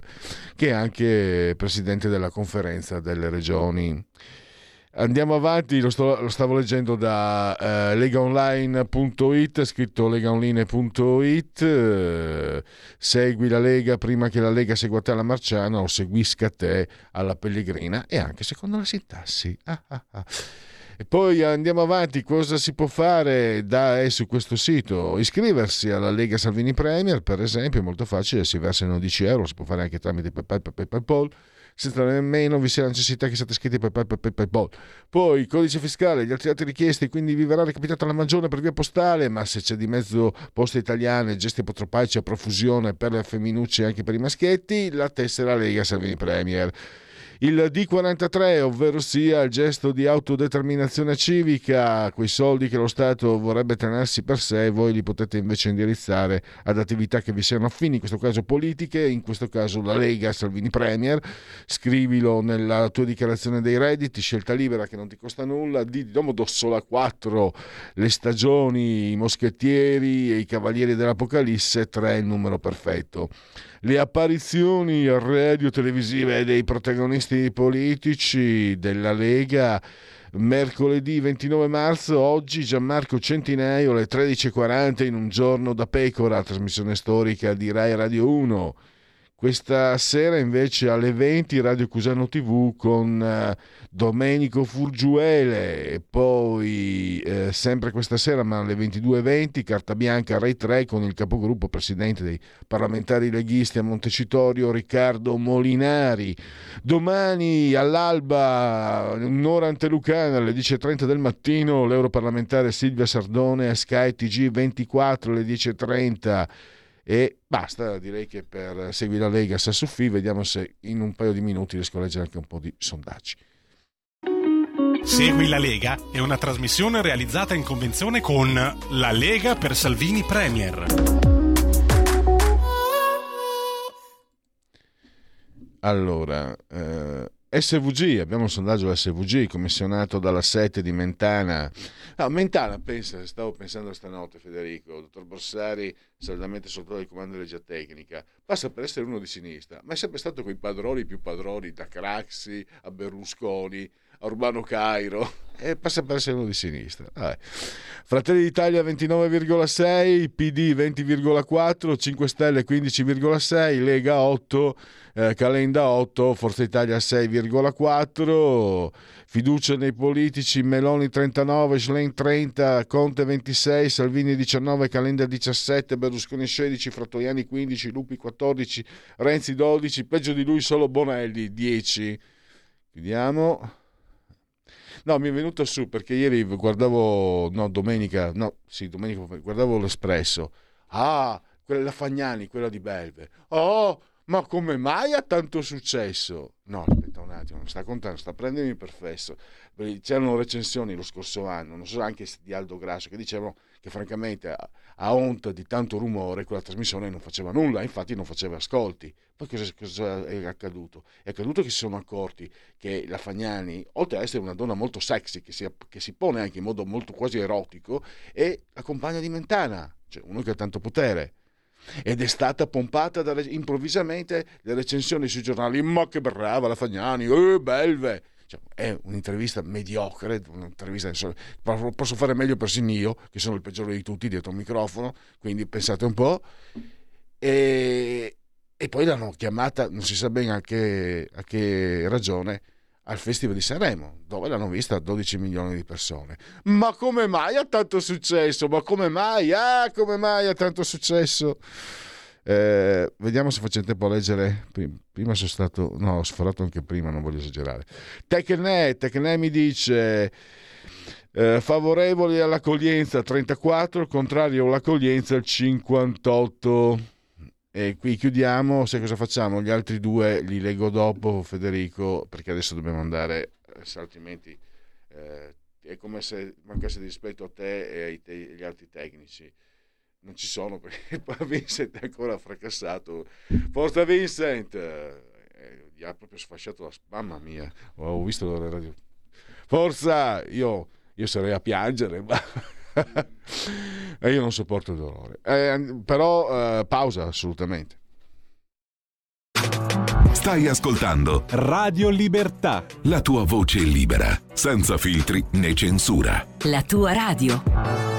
che è anche presidente della conferenza delle regioni. Andiamo avanti, lo, sto, lo stavo leggendo da eh, legaonline.it, scritto legaonline.it, eh, segui la Lega prima che la Lega segua te alla Marciana o seguisca te alla Pellegrina e anche secondo la sintassi. Ah, ah, ah. E poi andiamo avanti, cosa si può fare da e su questo sito? Iscriversi alla Lega Salvini Premier, per esempio, è molto facile, si versano 10 euro, si può fare anche tramite PayPal, PayPal, PayPal senza nemmeno vi sia la necessità che siate iscritti per PayPal. Poi codice fiscale, gli altri atti richiesti, quindi vi verrà recapitata la maggiore per via postale, ma se c'è di mezzo poste italiane, gesti apotropaici a profusione per le femminucce e anche per i maschietti, la tessera Lega Salvini Premier il D43, ovvero sia il gesto di autodeterminazione civica, quei soldi che lo Stato vorrebbe tenersi per sé, voi li potete invece indirizzare ad attività che vi siano affini, in questo caso politiche, in questo caso la Lega Salvini Premier, scrivilo nella tua dichiarazione dei redditi, scelta libera che non ti costa nulla, di Domodossola 4, le stagioni, i moschettieri e i cavalieri dell'Apocalisse, 3 il numero perfetto le apparizioni radio-televisive dei protagonisti politici della Lega mercoledì 29 marzo, oggi Gianmarco Centinaio alle 13.40 in un giorno da pecora, trasmissione storica di Rai Radio 1. Questa sera invece alle 20 Radio Cusano TV con uh, Domenico Furgiuele e poi eh, sempre questa sera ma alle 22.20 Carta Bianca Rai 3 con il capogruppo presidente dei parlamentari leghisti a Montecitorio Riccardo Molinari. Domani all'alba un'ora antelucana alle 10.30 del mattino l'europarlamentare Silvia Sardone a Sky TG 24 alle 10.30 e basta, direi che per seguire la Lega Sassuffi vediamo se in un paio di minuti riesco a leggere anche un po' di sondaggi. Segui la Lega è una trasmissione realizzata in convenzione con La Lega per Salvini Premier. Allora, eh, SVG, abbiamo un sondaggio SVG commissionato dalla 7 di Mentana. No, Mentana, pensa, stavo pensando stanotte Federico, dottor Borsari, saldamente sotto il comando di legge tecnica, passa per essere uno di sinistra, ma è sempre stato quei padroni più padroni, da Craxi a Berlusconi, Urbano Cairo, e passa per essere uno di sinistra. Vabbè. Fratelli d'Italia 29,6, PD 20,4, 5 Stelle 15,6, Lega 8, eh, Calenda 8, Forza Italia 6,4, fiducia nei politici, Meloni 39, Schlein 30, Conte 26, Salvini 19, Calenda 17, Berlusconi 16, Frattoiani 15, Lupi 14, Renzi 12, peggio di lui solo Bonelli 10. Vediamo. No, mi è venuto su perché ieri guardavo, no, domenica, no, sì, domenica guardavo l'Espresso. Ah, quella la Fagnani, quella di Belve. Oh, ma come mai ha tanto successo? No, aspetta un attimo, sta contando, sta prendendo per fesso. C'erano recensioni lo scorso anno, non so anche di Aldo Grasso, che dicevano che francamente a, a onta di tanto rumore quella trasmissione non faceva nulla, infatti non faceva ascolti. Poi cosa, cosa, è accaduto? È accaduto che si sono accorti che la Fagnani, oltre ad essere una donna molto sexy, che si, che si pone anche in modo molto quasi erotico, è la compagna di Mentana, cioè uno che ha tanto potere ed è stata pompata da, improvvisamente le recensioni sui giornali ma che brava la Fagnani eh, belve cioè, è un'intervista mediocre un'intervista, posso fare meglio persino io che sono il peggiore di tutti dietro il microfono quindi pensate un po' e, e poi l'hanno chiamata non si sa bene a che, a che ragione al Festival di Sanremo, dove l'hanno vista 12 milioni di persone. Ma come mai ha tanto successo? Ma come mai? Ah, come mai ha tanto successo? Eh, vediamo se faccio tempo a leggere. Prima sono stato, no, ho sforato anche prima, non voglio esagerare. Tecne, Tecne mi dice. Eh, favorevoli all'accoglienza 34, contrario all'accoglienza il 58. E qui chiudiamo, sai cosa facciamo? Gli altri due li leggo dopo, Federico, perché adesso dobbiamo andare, eh, altrimenti eh, è come se mancasse di rispetto a te e agli altri tecnici. Non ci sono perché <laughs> Vincent è ancora fracassato. Forza Vincent! Eh, vi ha proprio sfasciato la... Mamma mia, ho visto la radio. Forza, io, io sarei a piangere, ma... <laughs> e io non sopporto il dolore. Eh, però eh, pausa assolutamente. Stai ascoltando Radio Libertà. la tua voce libera, senza filtri né censura. La tua radio.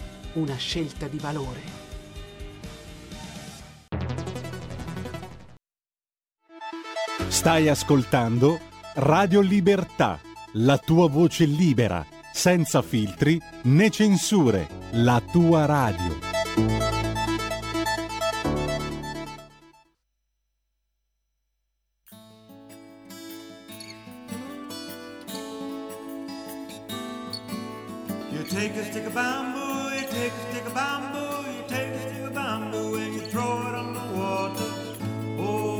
una scelta di valore. Stai ascoltando Radio Libertà, la tua voce libera, senza filtri né censure, la tua radio. You take a stick of bamboo, bamboo, you take a stick of bamboo and you throw it on the water. Oh.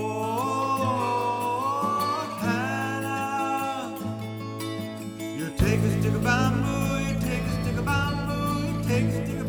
You take a stick of bamboo, you take a stick of bamboo, you take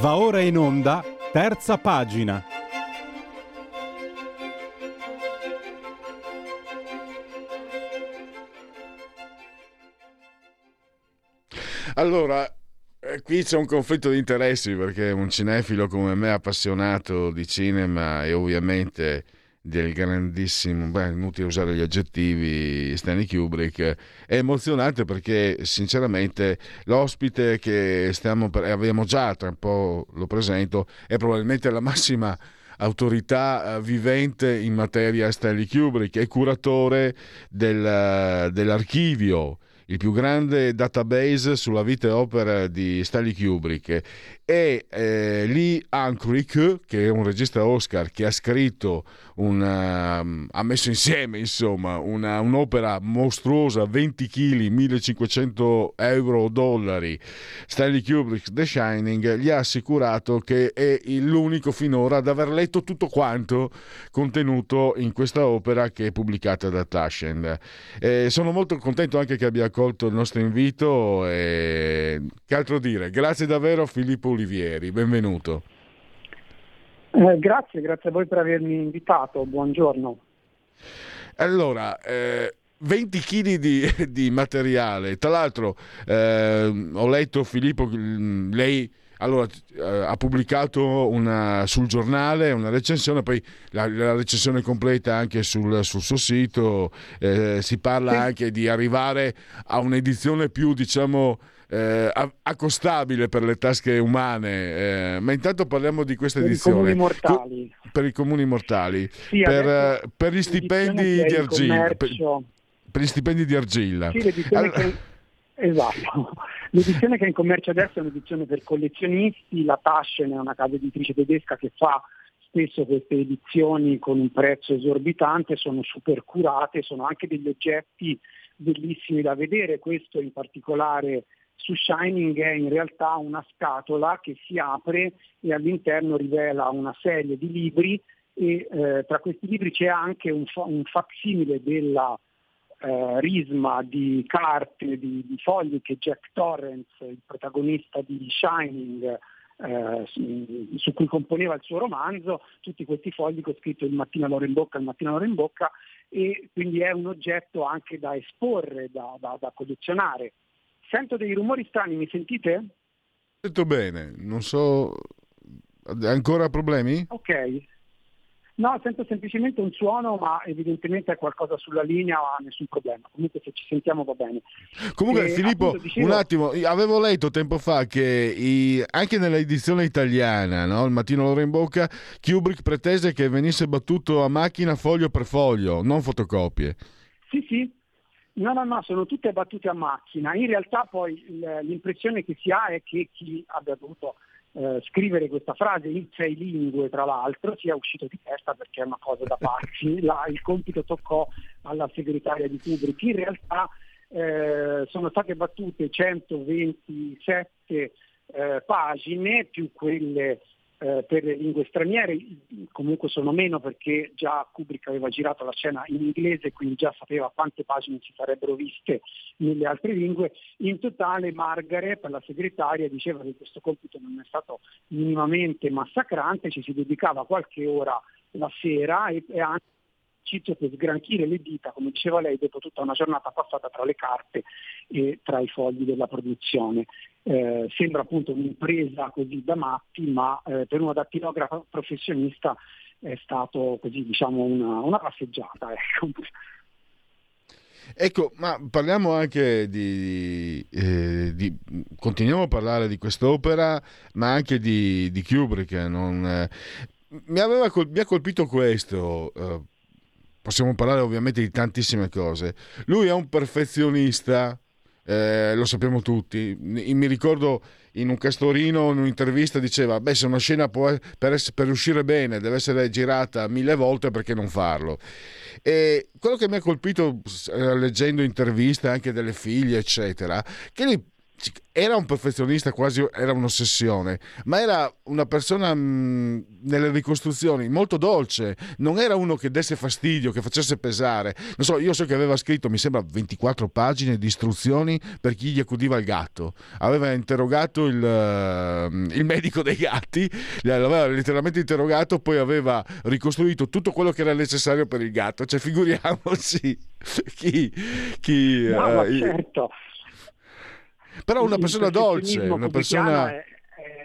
Va ora in onda, terza pagina. Allora, eh, qui c'è un conflitto di interessi perché un cinefilo come me, appassionato di cinema e ovviamente del grandissimo, beh, inutile usare gli aggettivi, Stanley Kubrick, è emozionante perché sinceramente l'ospite che stiamo per, abbiamo già, tra un po' lo presento, è probabilmente la massima autorità eh, vivente in materia Stanley Kubrick, è curatore del, dell'archivio il più grande database sulla vita e opera di Stanley Kubrick e eh, Lee Unkrich che è un regista Oscar che ha scritto una, ha messo insieme insomma una, un'opera mostruosa 20 kg 1500 euro o dollari. Stanley Kubrick The Shining gli ha assicurato che è l'unico finora ad aver letto tutto quanto contenuto in questa opera che è pubblicata da Taschen eh, sono molto contento anche che abbia accolto il nostro invito e che altro dire. Grazie davvero Filippo Olivieri, benvenuto. Eh, grazie, grazie a voi per avermi invitato, buongiorno. Allora, eh, 20 kg di, <laughs> di, materiale, tra l'altro eh, ho letto Filippo, lei allora, eh, ha pubblicato una, sul giornale una recensione, poi la, la recensione completa anche sul, sul suo sito, eh, si parla sì. anche di arrivare a un'edizione più, diciamo, eh, accostabile per le tasche umane. Eh, ma intanto parliamo di questa per edizione. I mortali. Per i comuni mortali. Sì, per, eh, per, gli stipendi di argilla. Per, per, gli stipendi di argilla. Sì, allora... che... Esatto. <laughs> L'edizione che è in commercio adesso è un'edizione per collezionisti, la Taschen è una casa editrice tedesca che fa spesso queste edizioni con un prezzo esorbitante, sono super curate, sono anche degli oggetti bellissimi da vedere, questo in particolare su Shining è in realtà una scatola che si apre e all'interno rivela una serie di libri e eh, tra questi libri c'è anche un, fa- un facsimile della eh, risma di carte, di, di, fogli che Jack Torrance, il protagonista di Shining, eh, su, su, cui componeva il suo romanzo, tutti questi fogli con scritto il mattino l'ora in bocca, il mattino l'ora in bocca e quindi è un oggetto anche da esporre, da, da, da collezionare. Sento dei rumori strani, mi sentite? Sento bene, non so... Ancora problemi? Ok. No, sento semplicemente un suono, ma evidentemente è qualcosa sulla linea, ma nessun problema. Comunque se ci sentiamo va bene. Comunque e, Filippo, appunto, dicevo... un attimo, avevo letto tempo fa che i... anche nell'edizione italiana, no? il mattino l'ora in bocca, Kubrick pretese che venisse battuto a macchina foglio per foglio, non fotocopie. Sì, sì, No, no, no, sono tutte battute a macchina. In realtà poi l'impressione che si ha è che chi abbia dovuto eh, scrivere questa frase in sei lingue, tra l'altro, sia uscito di testa perché è una cosa da pazzi. <laughs> La, il compito toccò alla segretaria di Kubrick. In realtà eh, sono state battute 127 eh, pagine più quelle eh, per le lingue straniere, comunque sono meno perché già Kubrick aveva girato la scena in inglese, quindi già sapeva quante pagine ci sarebbero viste nelle altre lingue. In totale Margaret, la segretaria, diceva che questo compito non è stato minimamente massacrante, ci si dedicava qualche ora la sera e, e anche per sgranchire le dita, come diceva lei, dopo tutta una giornata passata tra le carte e tra i fogli della produzione. Eh, sembra appunto un'impresa così da matti, ma eh, per uno dattilografa professionista è stato così diciamo una, una passeggiata. <laughs> Ecco. Ecco, ma parliamo anche di, eh, di, continuiamo a parlare di quest'opera, ma anche di, di Kubrick. Non, eh, mi, aveva, mi, ha colpito questo, eh, possiamo parlare ovviamente di tantissime cose. Lui è un perfezionista, eh, lo sappiamo tutti. Mi ricordo in un castorino, in un'intervista, diceva: Beh, se una scena può, per, essere, per uscire bene deve essere girata mille volte, perché non farlo? E quello che mi ha colpito leggendo interviste anche delle figlie, eccetera, che lui era un perfezionista, quasi era un'ossessione, ma era una persona mh, nelle ricostruzioni molto dolce, non era uno che desse fastidio, che facesse pesare. Non so, io so che aveva scritto, mi sembra, 24 pagine di istruzioni per chi gli accudiva il gatto. Aveva interrogato il, uh, il medico dei gatti, l'aveva letteralmente interrogato, poi aveva ricostruito tutto quello che era necessario per il gatto. Cioè, figuriamoci <laughs> chi... chi no, uh, certo. Però una persona dolce, una persona... È,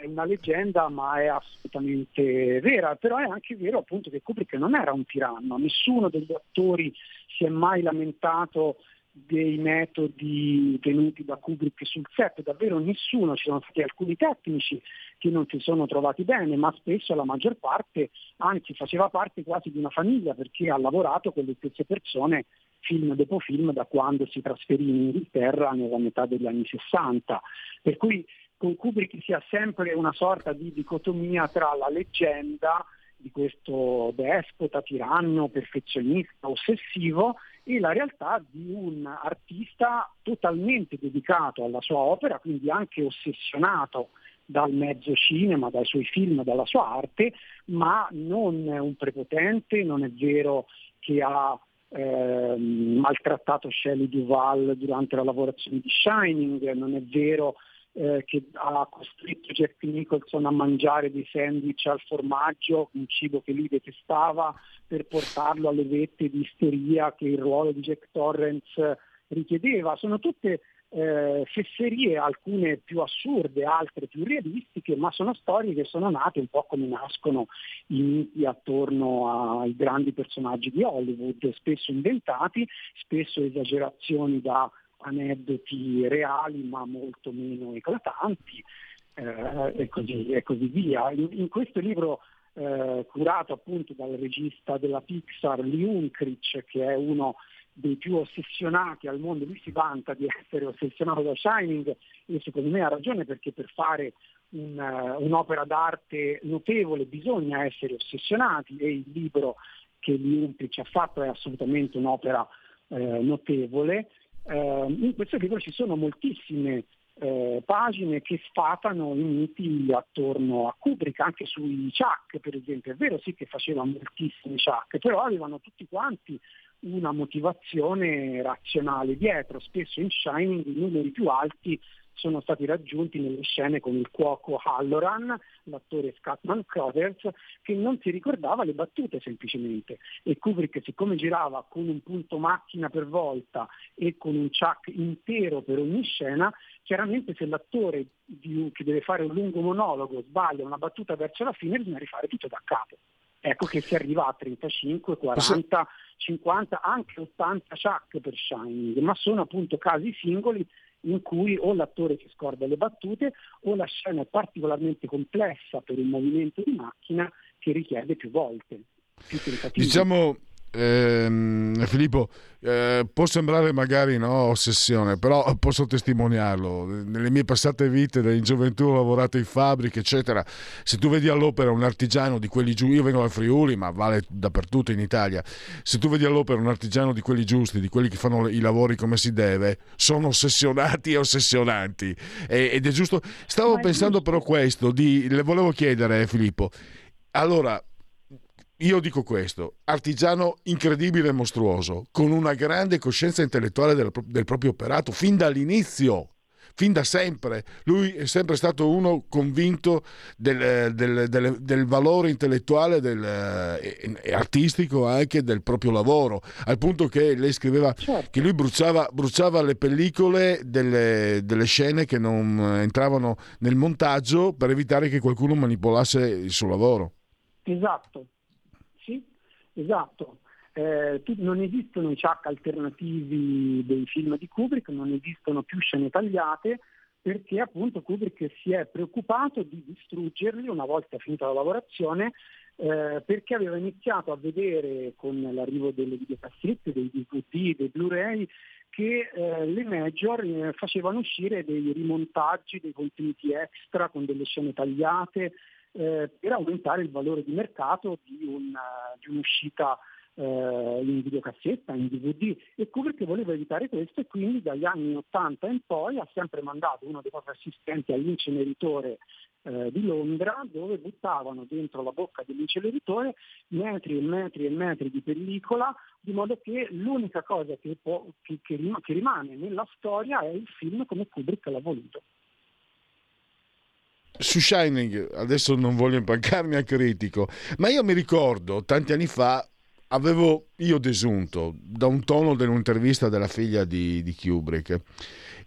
è una leggenda, ma è assolutamente vera. Però è anche vero appunto che Kubrick non era un tiranno, nessuno degli attori si è mai lamentato dei metodi tenuti da Kubrick sul set, davvero nessuno, ci sono stati alcuni tecnici che non si sono trovati bene, ma spesso la maggior parte, anzi faceva parte quasi di una famiglia perché ha lavorato con le stesse persone film dopo film da quando si trasferì in Inghilterra nella metà degli anni 60. Per cui con Kubrick si ha sempre una sorta di dicotomia tra la leggenda di questo despota, tiranno, perfezionista, ossessivo e la realtà di un artista totalmente dedicato alla sua opera, quindi anche ossessionato dal mezzo cinema, dai suoi film, dalla sua arte, ma non un prepotente, non è vero che ha eh, maltrattato Shelley Duval durante la lavorazione di Shining, non è vero eh, che ha costretto Jack Nicholson a mangiare dei sandwich al formaggio, un cibo che lui detestava, per portarlo alle vette di isteria che il ruolo di Jack Torrance richiedeva. Sono tutte eh, fesserie, alcune più assurde, altre più realistiche, ma sono storie che sono nate un po' come nascono i miti attorno ai grandi personaggi di Hollywood, spesso inventati, spesso esagerazioni da aneddoti reali ma molto meno eclatanti eh, e, così, e, così, via. In, in questo libro eh, curato appunto dal regista della Pixar Lee Unkrich, che è uno dei più ossessionati al mondo, lui si vanta di essere ossessionato da Shining e secondo me ha ragione perché per fare un, uh, un'opera d'arte notevole bisogna essere ossessionati e il libro che Liumpic ha fatto è assolutamente un'opera uh, notevole. Uh, in questo libro ci sono moltissime pagine che sfatano i miti attorno a Kubrick, anche sui Chuck per esempio. È vero sì che faceva moltissimi Chuck, però avevano tutti quanti una motivazione razionale dietro. Spesso in Shining i numeri più alti sono stati raggiunti nelle scene con il cuoco Halloran, l'attore Scatman Crothers, che non si ricordava le battute semplicemente. E Kubrick, siccome girava con un punto macchina per volta e con un chuck intero per ogni scena, chiaramente se l'attore che deve fare un lungo monologo sbaglia una battuta verso la fine, bisogna rifare tutto da capo ecco che si arriva a 35, 40, 50, anche 80 chuck per Shining, ma sono appunto casi singoli in cui o l'attore si scorda le battute o la scena è particolarmente complessa per un movimento di macchina che richiede più volte. Più diciamo, ehm, Filippo, eh, può sembrare magari no, ossessione, però posso testimoniarlo. Nelle mie passate vite, in gioventù, ho lavorato in fabbriche, eccetera. Se tu vedi all'opera un artigiano di quelli giù, io vengo dal Friuli, ma vale dappertutto in Italia. Se tu vedi all'opera un artigiano di quelli giusti, di quelli che fanno i lavori come si deve, sono ossessionati e ossessionanti. E, ed è giusto. Stavo pensando però questo, di, le volevo chiedere, Filippo. Allora, io dico questo, artigiano incredibile e mostruoso, con una grande coscienza intellettuale del, del, proprio operato, fin dall'inizio, fin da sempre. Lui è sempre stato uno convinto del, del, del, valore intellettuale e, e, artistico anche del proprio lavoro, al punto che lei scriveva certo. che lui bruciava, bruciava le pellicole delle, delle scene che non entravano nel montaggio per evitare che qualcuno manipolasse il suo lavoro. Esatto, Esatto, eh, non esistono i chuck alternativi dei film di Kubrick, non esistono più scene tagliate perché appunto Kubrick si è preoccupato di distruggerli una volta finita la lavorazione eh, perché aveva iniziato a vedere con l'arrivo delle videocassette, dei DVD, dei Blu-ray che eh, le major eh, facevano uscire dei rimontaggi, dei contenuti extra con delle scene tagliate, eh, per aumentare il valore di mercato di, una, di un'uscita eh, in videocassetta, in DVD. E Kubrick voleva evitare questo e quindi dagli anni 80 in poi ha sempre mandato uno dei propri assistenti all'inceneritore eh, di Londra dove buttavano dentro la bocca dell'inceneritore metri e metri e metri di pellicola di modo che l'unica cosa che, può, che, che, che rimane nella storia è il film come Kubrick l'ha voluto su Shining adesso non voglio impancarmi a critico, ma io mi ricordo tanti anni fa avevo io desunto da un tono dell'intervista della figlia di, di Kubrick.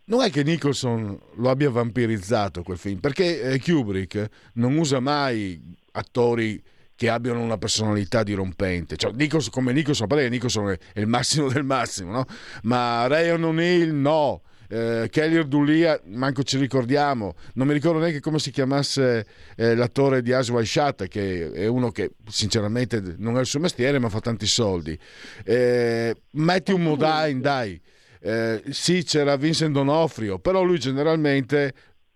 Non è che Nicholson lo abbia vampirizzato quel film, perché eh, Kubrick non usa mai attori che abbiano una personalità dirompente. Cioè, Nicholson, come Nicholson, perché Nicholson è il massimo del massimo, no? Ma Ryan O'Neill no eh, Kelly Ordulia, manco ci ricordiamo, non mi ricordo neanche come si chiamasse eh, l'attore di Aswai Shata, che è uno che sinceramente non è il suo mestiere, ma fa tanti soldi. Eh, Matthew Modine, dai. Eh, sì, c'era Vincent Donofrio, però lui generalmente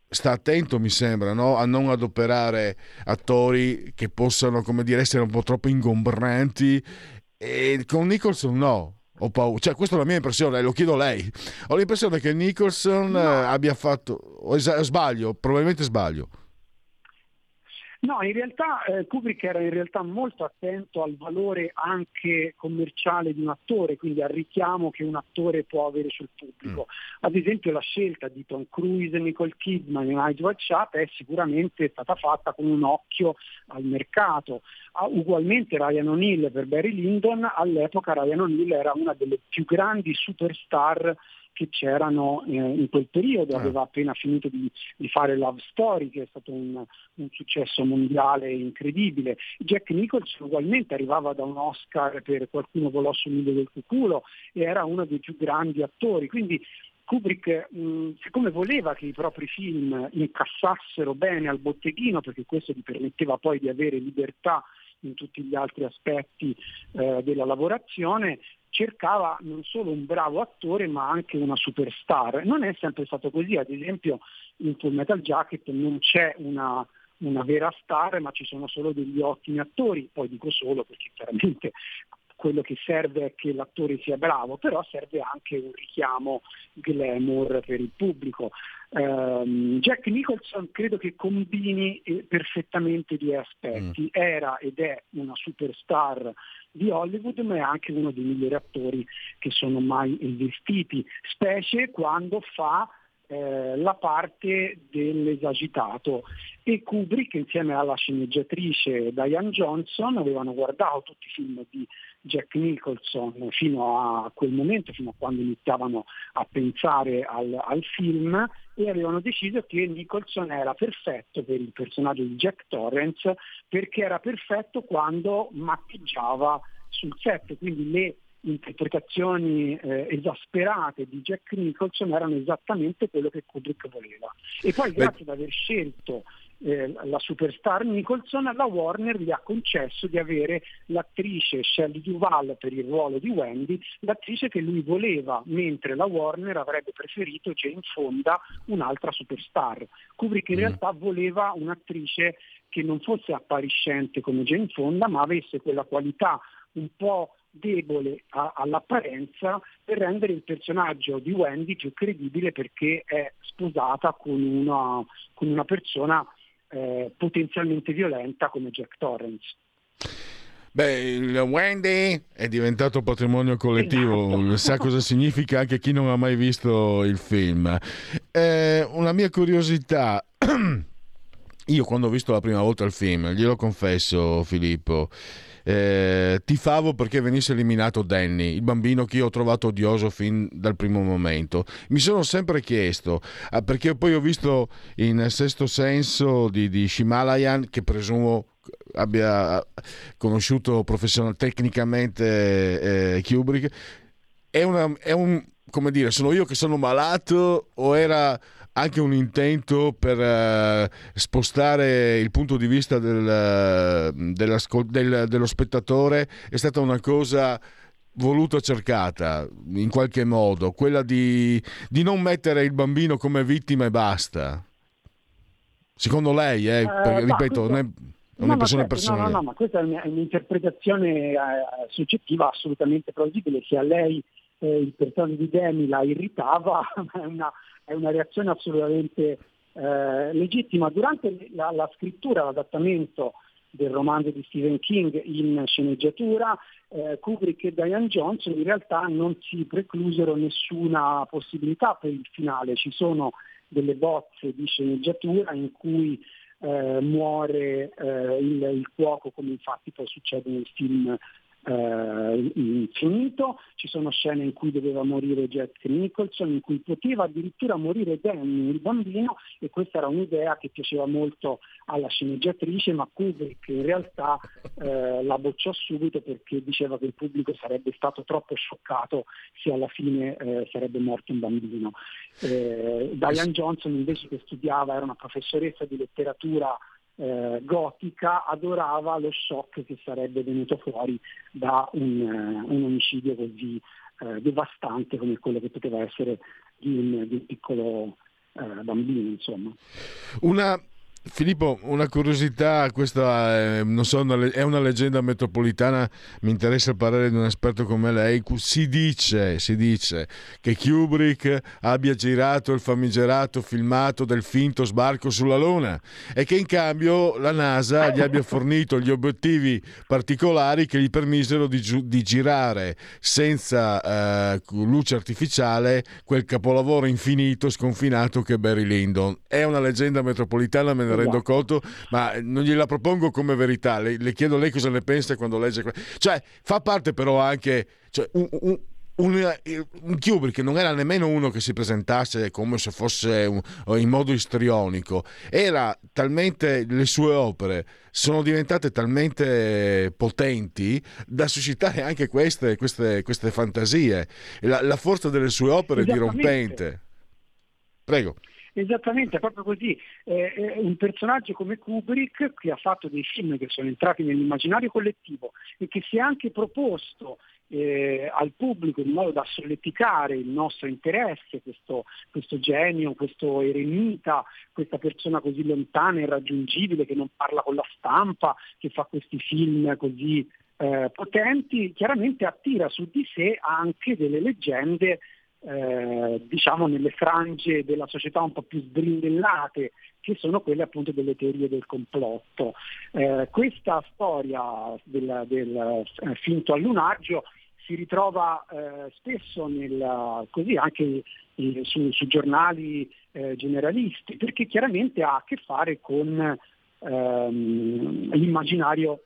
sta attento, mi sembra, no? a non adoperare attori che possano, come dire, essere un po' troppo ingombranti. E con Nicholson no, ho paura. Cioè, questa è la mia impressione, lo chiedo a lei. Ho l'impressione che Nicholson no. Eh, abbia fatto. Sbaglio, probabilmente sbaglio. No, in realtà eh, Kubrick era in realtà molto attento al valore anche commerciale di un attore, quindi al richiamo che un attore può avere sul pubblico. Mm. Ad esempio la scelta di Tom Cruise e Nicole Kidman in Eyes Wide Shut è sicuramente stata fatta con un occhio al mercato. Uh, ugualmente Ryan O'Neill per Barry Lyndon, all'epoca Ryan O'Neill era una delle più grandi superstar che c'erano eh, in quel periodo, ah. aveva appena finito di, di, fare Love Story che è stato un, un, successo mondiale incredibile. Jack Nicholson ugualmente arrivava da un Oscar per Qualcuno volò sul nido del cuculo e era uno dei più grandi attori, quindi Kubrick, mh, siccome voleva che i propri film incassassero bene al botteghino, perché questo gli permetteva poi di avere libertà in tutti gli altri aspetti eh, della lavorazione, cercava non solo un bravo attore ma anche una superstar. Non è sempre stato così, ad esempio in Full Metal Jacket non c'è una, una vera star ma ci sono solo degli ottimi attori, poi dico solo perché chiaramente quello che serve è che l'attore sia bravo, però serve anche un richiamo glamour per il pubblico. Um, Jack Nicholson credo che combini eh, perfettamente due aspetti, mm. era ed è una superstar di Hollywood, ma è anche uno dei migliori attori che sono mai esistiti, specie quando fa eh, la parte dell'esagitato e Kubrick insieme alla sceneggiatrice Diane Johnson avevano guardato tutti i film di Jack Nicholson fino a quel momento, fino a quando iniziavano a pensare al, al film e avevano deciso che Nicholson era perfetto per il personaggio di Jack Torrance perché era perfetto quando maccheggiava sul set, quindi le interpretazioni eh, esasperate di Jack Nicholson erano esattamente quello che Kubrick voleva. E poi grazie Beh. ad aver scelto eh, la superstar Nicholson, la Warner gli ha concesso di avere l'attrice Shelley Duval per il ruolo di Wendy, l'attrice che lui voleva, mentre la Warner avrebbe preferito Jane Fonda, un'altra superstar. Kubrick in mm. realtà voleva un'attrice che non fosse appariscente come Jane Fonda, ma avesse quella qualità un po' debole a, all'apparenza per rendere il personaggio di Wendy più credibile perché è sposata con una, con una persona eh, potenzialmente violenta come Jack Torrance. Beh, il Wendy è diventato patrimonio collettivo, esatto. <laughs> sa cosa significa anche chi non ha mai visto il film. Eh, una mia curiosità, <clears throat> io quando ho visto la prima volta il film, glielo confesso Filippo, eh, tifavo perché venisse eliminato Danny, il bambino che io ho trovato odioso fin dal primo momento. Mi sono sempre chiesto, ah, perché poi ho visto in Sesto Senso di, di Shimalayan, che presumo abbia conosciuto professional, tecnicamente eh, Kubrick, è, una, è un, come dire, sono io che sono malato o era anche un intento per uh, spostare il punto di vista del, del, dello spettatore, è stata una cosa voluta cercata in qualche modo, quella di, di non mettere il bambino come vittima e basta. Secondo lei, eh, perché, ripeto, questo... È una No, ma persona certo, personale. No, no, no, ma questa è un'interpretazione eh, soggettiva assolutamente plausibile. Se a lei eh, il personaggio di Demi la irritava, <laughs> è una, è una reazione assolutamente eh, legittima. Durante la, la scrittura, l'adattamento del romanzo di Stephen King in sceneggiatura, eh, Kubrick e Diane Johnson in realtà non si preclusero nessuna possibilità per il finale. Ci sono delle bozze di sceneggiatura in cui eh, muore eh, il, il cuoco, come infatti poi succede nel film eh, infinito, ci sono scene in cui doveva morire Jack Nicholson, in cui poteva addirittura morire Danny, il bambino, e questa era un'idea che piaceva molto alla sceneggiatrice, ma Kubrick in realtà eh, la bocciò subito perché diceva che il pubblico sarebbe stato troppo scioccato se alla fine eh, sarebbe morto un bambino. Eh, Diane Johnson invece che studiava, era una professoressa di letteratura eh, gotica, adorava lo shock che sarebbe venuto fuori da un, eh, un omicidio così eh, devastante come quello che poteva essere di un, di un piccolo eh, bambino. Insomma. Una, Filippo, una curiosità, questa è, non so, è una leggenda metropolitana, mi interessa il parere di un esperto come lei, si dice, si dice che Kubrick abbia girato il famigerato filmato del finto sbarco sulla Luna e che in cambio la NASA gli abbia <laughs> fornito gli obiettivi particolari che gli permisero di, di girare senza eh, luce artificiale quel capolavoro infinito sconfinato che è Barry Lyndon. È una leggenda metropolitana, me ne rendo Esatto. conto, ma non gliela propongo come verità. Le, le chiedo lei cosa ne pensa quando legge. que- Cioè, fa parte però anche. Cioè, un, un- un, un Kubrick non era nemmeno uno che si presentasse come se fosse un- in modo istrionico, era talmente le sue opere sono diventate talmente potenti da suscitare anche queste, queste, queste fantasie. La, la forza delle sue opere è dirompente. Prego. Esattamente, proprio così. Eh, è un personaggio come Kubrick che ha fatto dei film che sono entrati nell'immaginario collettivo e che si è anche proposto eh, al pubblico in modo da solleticare il nostro interesse, questo, questo genio, questo eremita, questa persona così lontana e irraggiungibile che non parla con la stampa, che fa questi film così eh, potenti, chiaramente attira su di sé anche delle leggende eh, diciamo nelle frange della società un po' più sbrindellate che sono quelle appunto delle teorie del complotto. Eh, questa storia del, del eh, finto allunaggio si ritrova eh, spesso nel, così anche eh, su, su giornali generalisti perché chiaramente ha a che fare con ehm, l'immaginario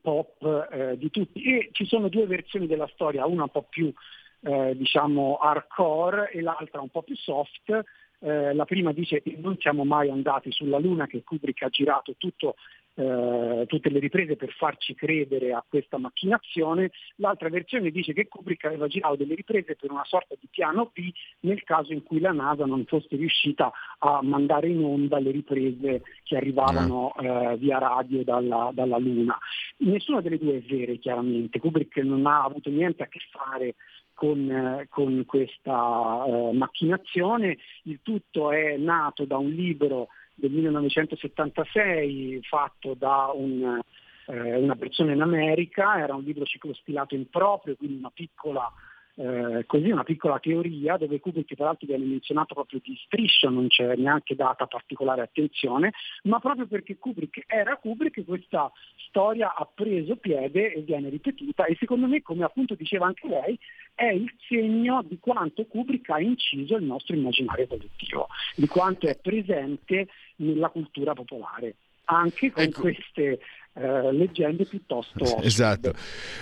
pop eh, di tutti e ci sono due versioni della storia, una un po' più eh, diciamo hardcore e l'altra un po' più soft. Eh, la prima dice che non siamo mai andati sulla Luna, che Kubrick ha girato tutto, eh, tutte le riprese per farci credere a questa macchinazione. L'altra versione dice che Kubrick aveva girato delle riprese per una sorta di piano B nel caso in cui la NASA non fosse riuscita a mandare in onda le riprese che arrivavano eh, via radio dalla, dalla Luna. Nessuna delle due è vera, chiaramente. Kubrick non ha avuto niente a che fare con, con questa eh, macchinazione. Il tutto è nato da un libro del 1976 fatto da un, eh, una persona in America, era un libro ciclostilato in proprio, quindi una piccola, eh, così, una piccola teoria dove Kubrick tra l'altro viene menzionato proprio di striscia, non c'è neanche data particolare attenzione, ma proprio perché Kubrick era Kubrick questa storia ha preso piede e viene ripetuta e secondo me, come appunto diceva anche lei, è il segno di quanto Kubrick ha inciso il nostro immaginario collettivo, di quanto è presente nella cultura popolare, anche con Ecco. queste eh, leggende piuttosto assurde. Esatto,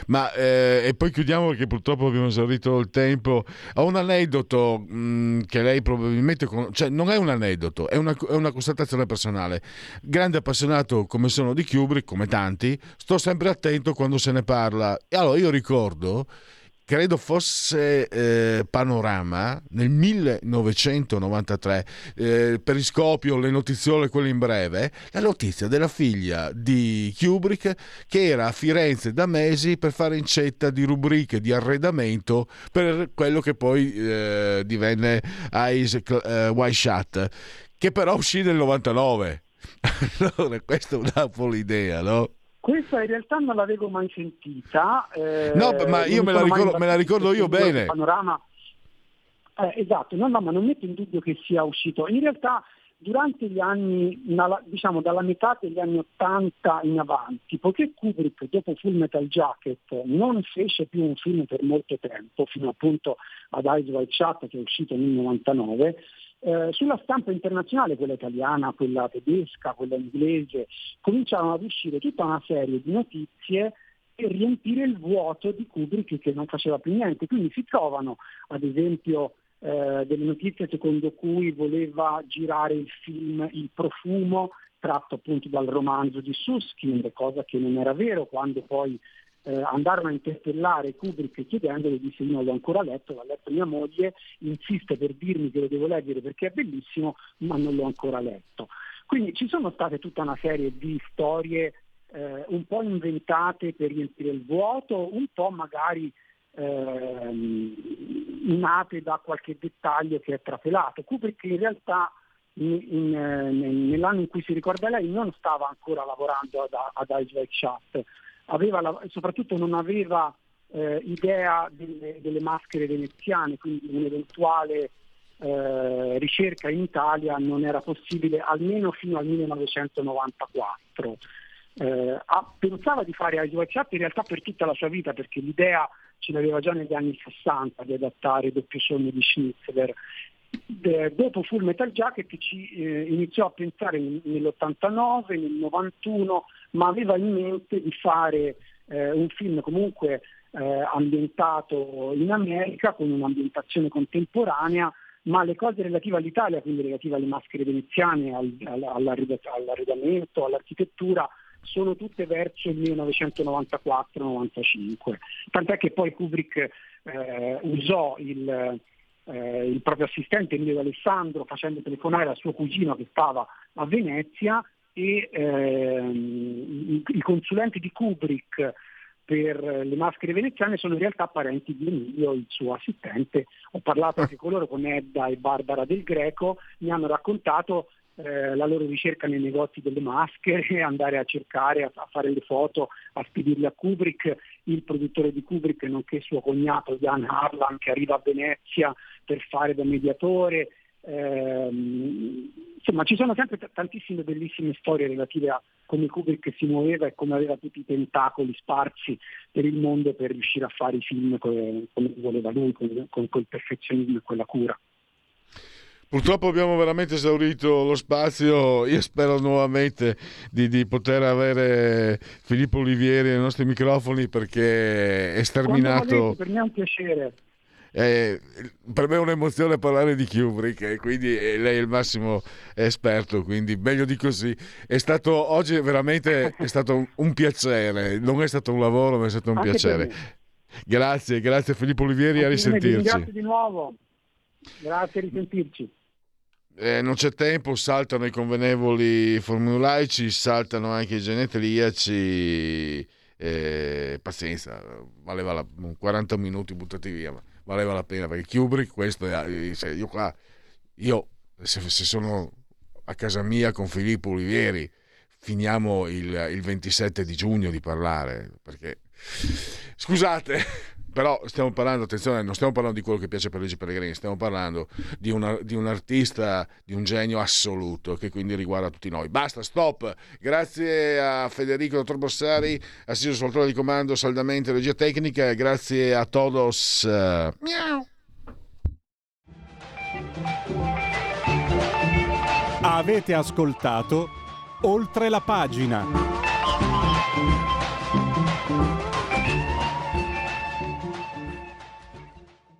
ma eh, e poi chiudiamo perché purtroppo abbiamo esaurito il tempo. Ho un aneddoto mh, che lei probabilmente con... cioè non è un aneddoto, è una, è una constatazione personale. Grande appassionato come sono di Kubrick, come tanti, sto sempre attento quando se ne parla. E allora io ricordo credo fosse eh, Panorama nel 1993 eh, periscopio le notiziole quelle in breve la notizia della figlia di Kubrick che era a Firenze da mesi per fare incetta di rubriche di arredamento per quello che poi eh, divenne Eyes eh, Wide Shut che però uscì nel 99 <laughs> allora, questa dà un po' l'idea, no? Questa in realtà non l'avevo mai sentita. eh, No, ma io me la ricordo- me la ricordo io bene. Panorama. Eh, esatto, no, no, ma non metto in dubbio che sia uscito. In realtà durante gli anni, diciamo dalla metà degli anni 80 in avanti, poiché Kubrick dopo Full Metal Jacket non fece più un film per molto tempo, fino appunto ad Eyes Wide Shut che è uscito nel 99, eh, sulla stampa internazionale, quella italiana, quella tedesca, quella inglese, cominciarono ad uscire tutta una serie di notizie per riempire il vuoto di Kubrick che non faceva più niente. Quindi si trovano, ad esempio, eh, delle notizie secondo cui voleva girare il film Il profumo, tratto appunto dal romanzo di Suskind, cosa che non era vero quando poi eh, andarono a interpellare Kubrick chiedendogli, disse non l'ho ancora letto, l'ha letto mia moglie, insiste per dirmi che lo devo leggere perché è bellissimo, ma non l'ho ancora letto. Quindi ci sono state tutta una serie di storie eh, un po' inventate per riempire il vuoto, un po' magari ehm, nate da qualche dettaglio che è trafelato. Kubrick in realtà in- in, eh, nell'anno in cui si ricorda lei non stava ancora lavorando ad, ad Shut, aveva soprattutto non aveva eh, idea delle, delle maschere veneziane, quindi un'eventuale eh, ricerca in Italia non era possibile almeno fino al 1994. Eh, pensava di fare Wide Shut in realtà per tutta la sua vita perché l'idea ce l'aveva già negli anni 60 di adattare Doppio Sogno di Schnitzler. Dopo Full Metal Jacket ci eh, iniziò a pensare nel- nell'89, nel 91, ma aveva in mente di fare eh, un film comunque eh, ambientato in America con un'ambientazione contemporanea, ma le cose relative all'Italia, quindi relative alle maschere veneziane, al- al- all'arreda- all'arredamento, all'architettura, sono tutte verso il 1994-95. Tant'è che poi Kubrick eh, usò il, eh, il proprio assistente Emilio D'Alessandro facendo telefonare al suo cugino che stava a Venezia e ehm, i consulenti di Kubrick per le maschere veneziane sono in realtà parenti di Emilio, il suo assistente. Ho parlato anche con loro, con Edda e Barbara del Greco, mi hanno raccontato eh, la loro ricerca nei negozi delle maschere, <laughs> andare a cercare, a, a fare le foto, a spedirle a Kubrick, il produttore di Kubrick, nonché suo cognato Jan Harlan che arriva a Venezia per fare da mediatore. Ehm, insomma, ci sono sempre t- tantissime bellissime storie relative a come Kubrick si muoveva e come aveva tutti i tentacoli sparsi per il mondo per riuscire a fare i film come, come voleva lui, con, con quel perfezionismo e quella cura. Purtroppo abbiamo veramente esaurito lo spazio. Io spero nuovamente di, di poter avere Filippo Olivieri ai nostri microfoni perché è sterminato. volete, per me è un piacere. Eh, per me è un'emozione parlare di Kubrick e quindi eh, lei è il massimo esperto, quindi meglio di così. È stato oggi veramente è stato un, un piacere, non è stato un lavoro, ma è stato un Anche piacere. Grazie, grazie Filippo Olivieri, a Anche Vi risentirci. ringrazio di nuovo. Grazie, risentirci. Eh, non c'è tempo, saltano i convenevoli formulaici, saltano anche i genetriaci. eh, pazienza, valeva la, 40 minuti buttati via, ma valeva la pena perché Kubrick, questo è, eh, cioè, io qua, io se, se sono a casa mia con Filippo Olivieri, finiamo il, il 27 di giugno di parlare perché scusate però stiamo parlando attenzione non stiamo parlando di quello che piace per Luigi Pellegrini stiamo parlando di, una- di un artista di un genio assoluto che quindi riguarda tutti noi basta stop grazie a Federico dottor Bossari assiso sul trono di comando saldamente regia tecnica grazie a todos miau. Avete ascoltato oltre la pagina.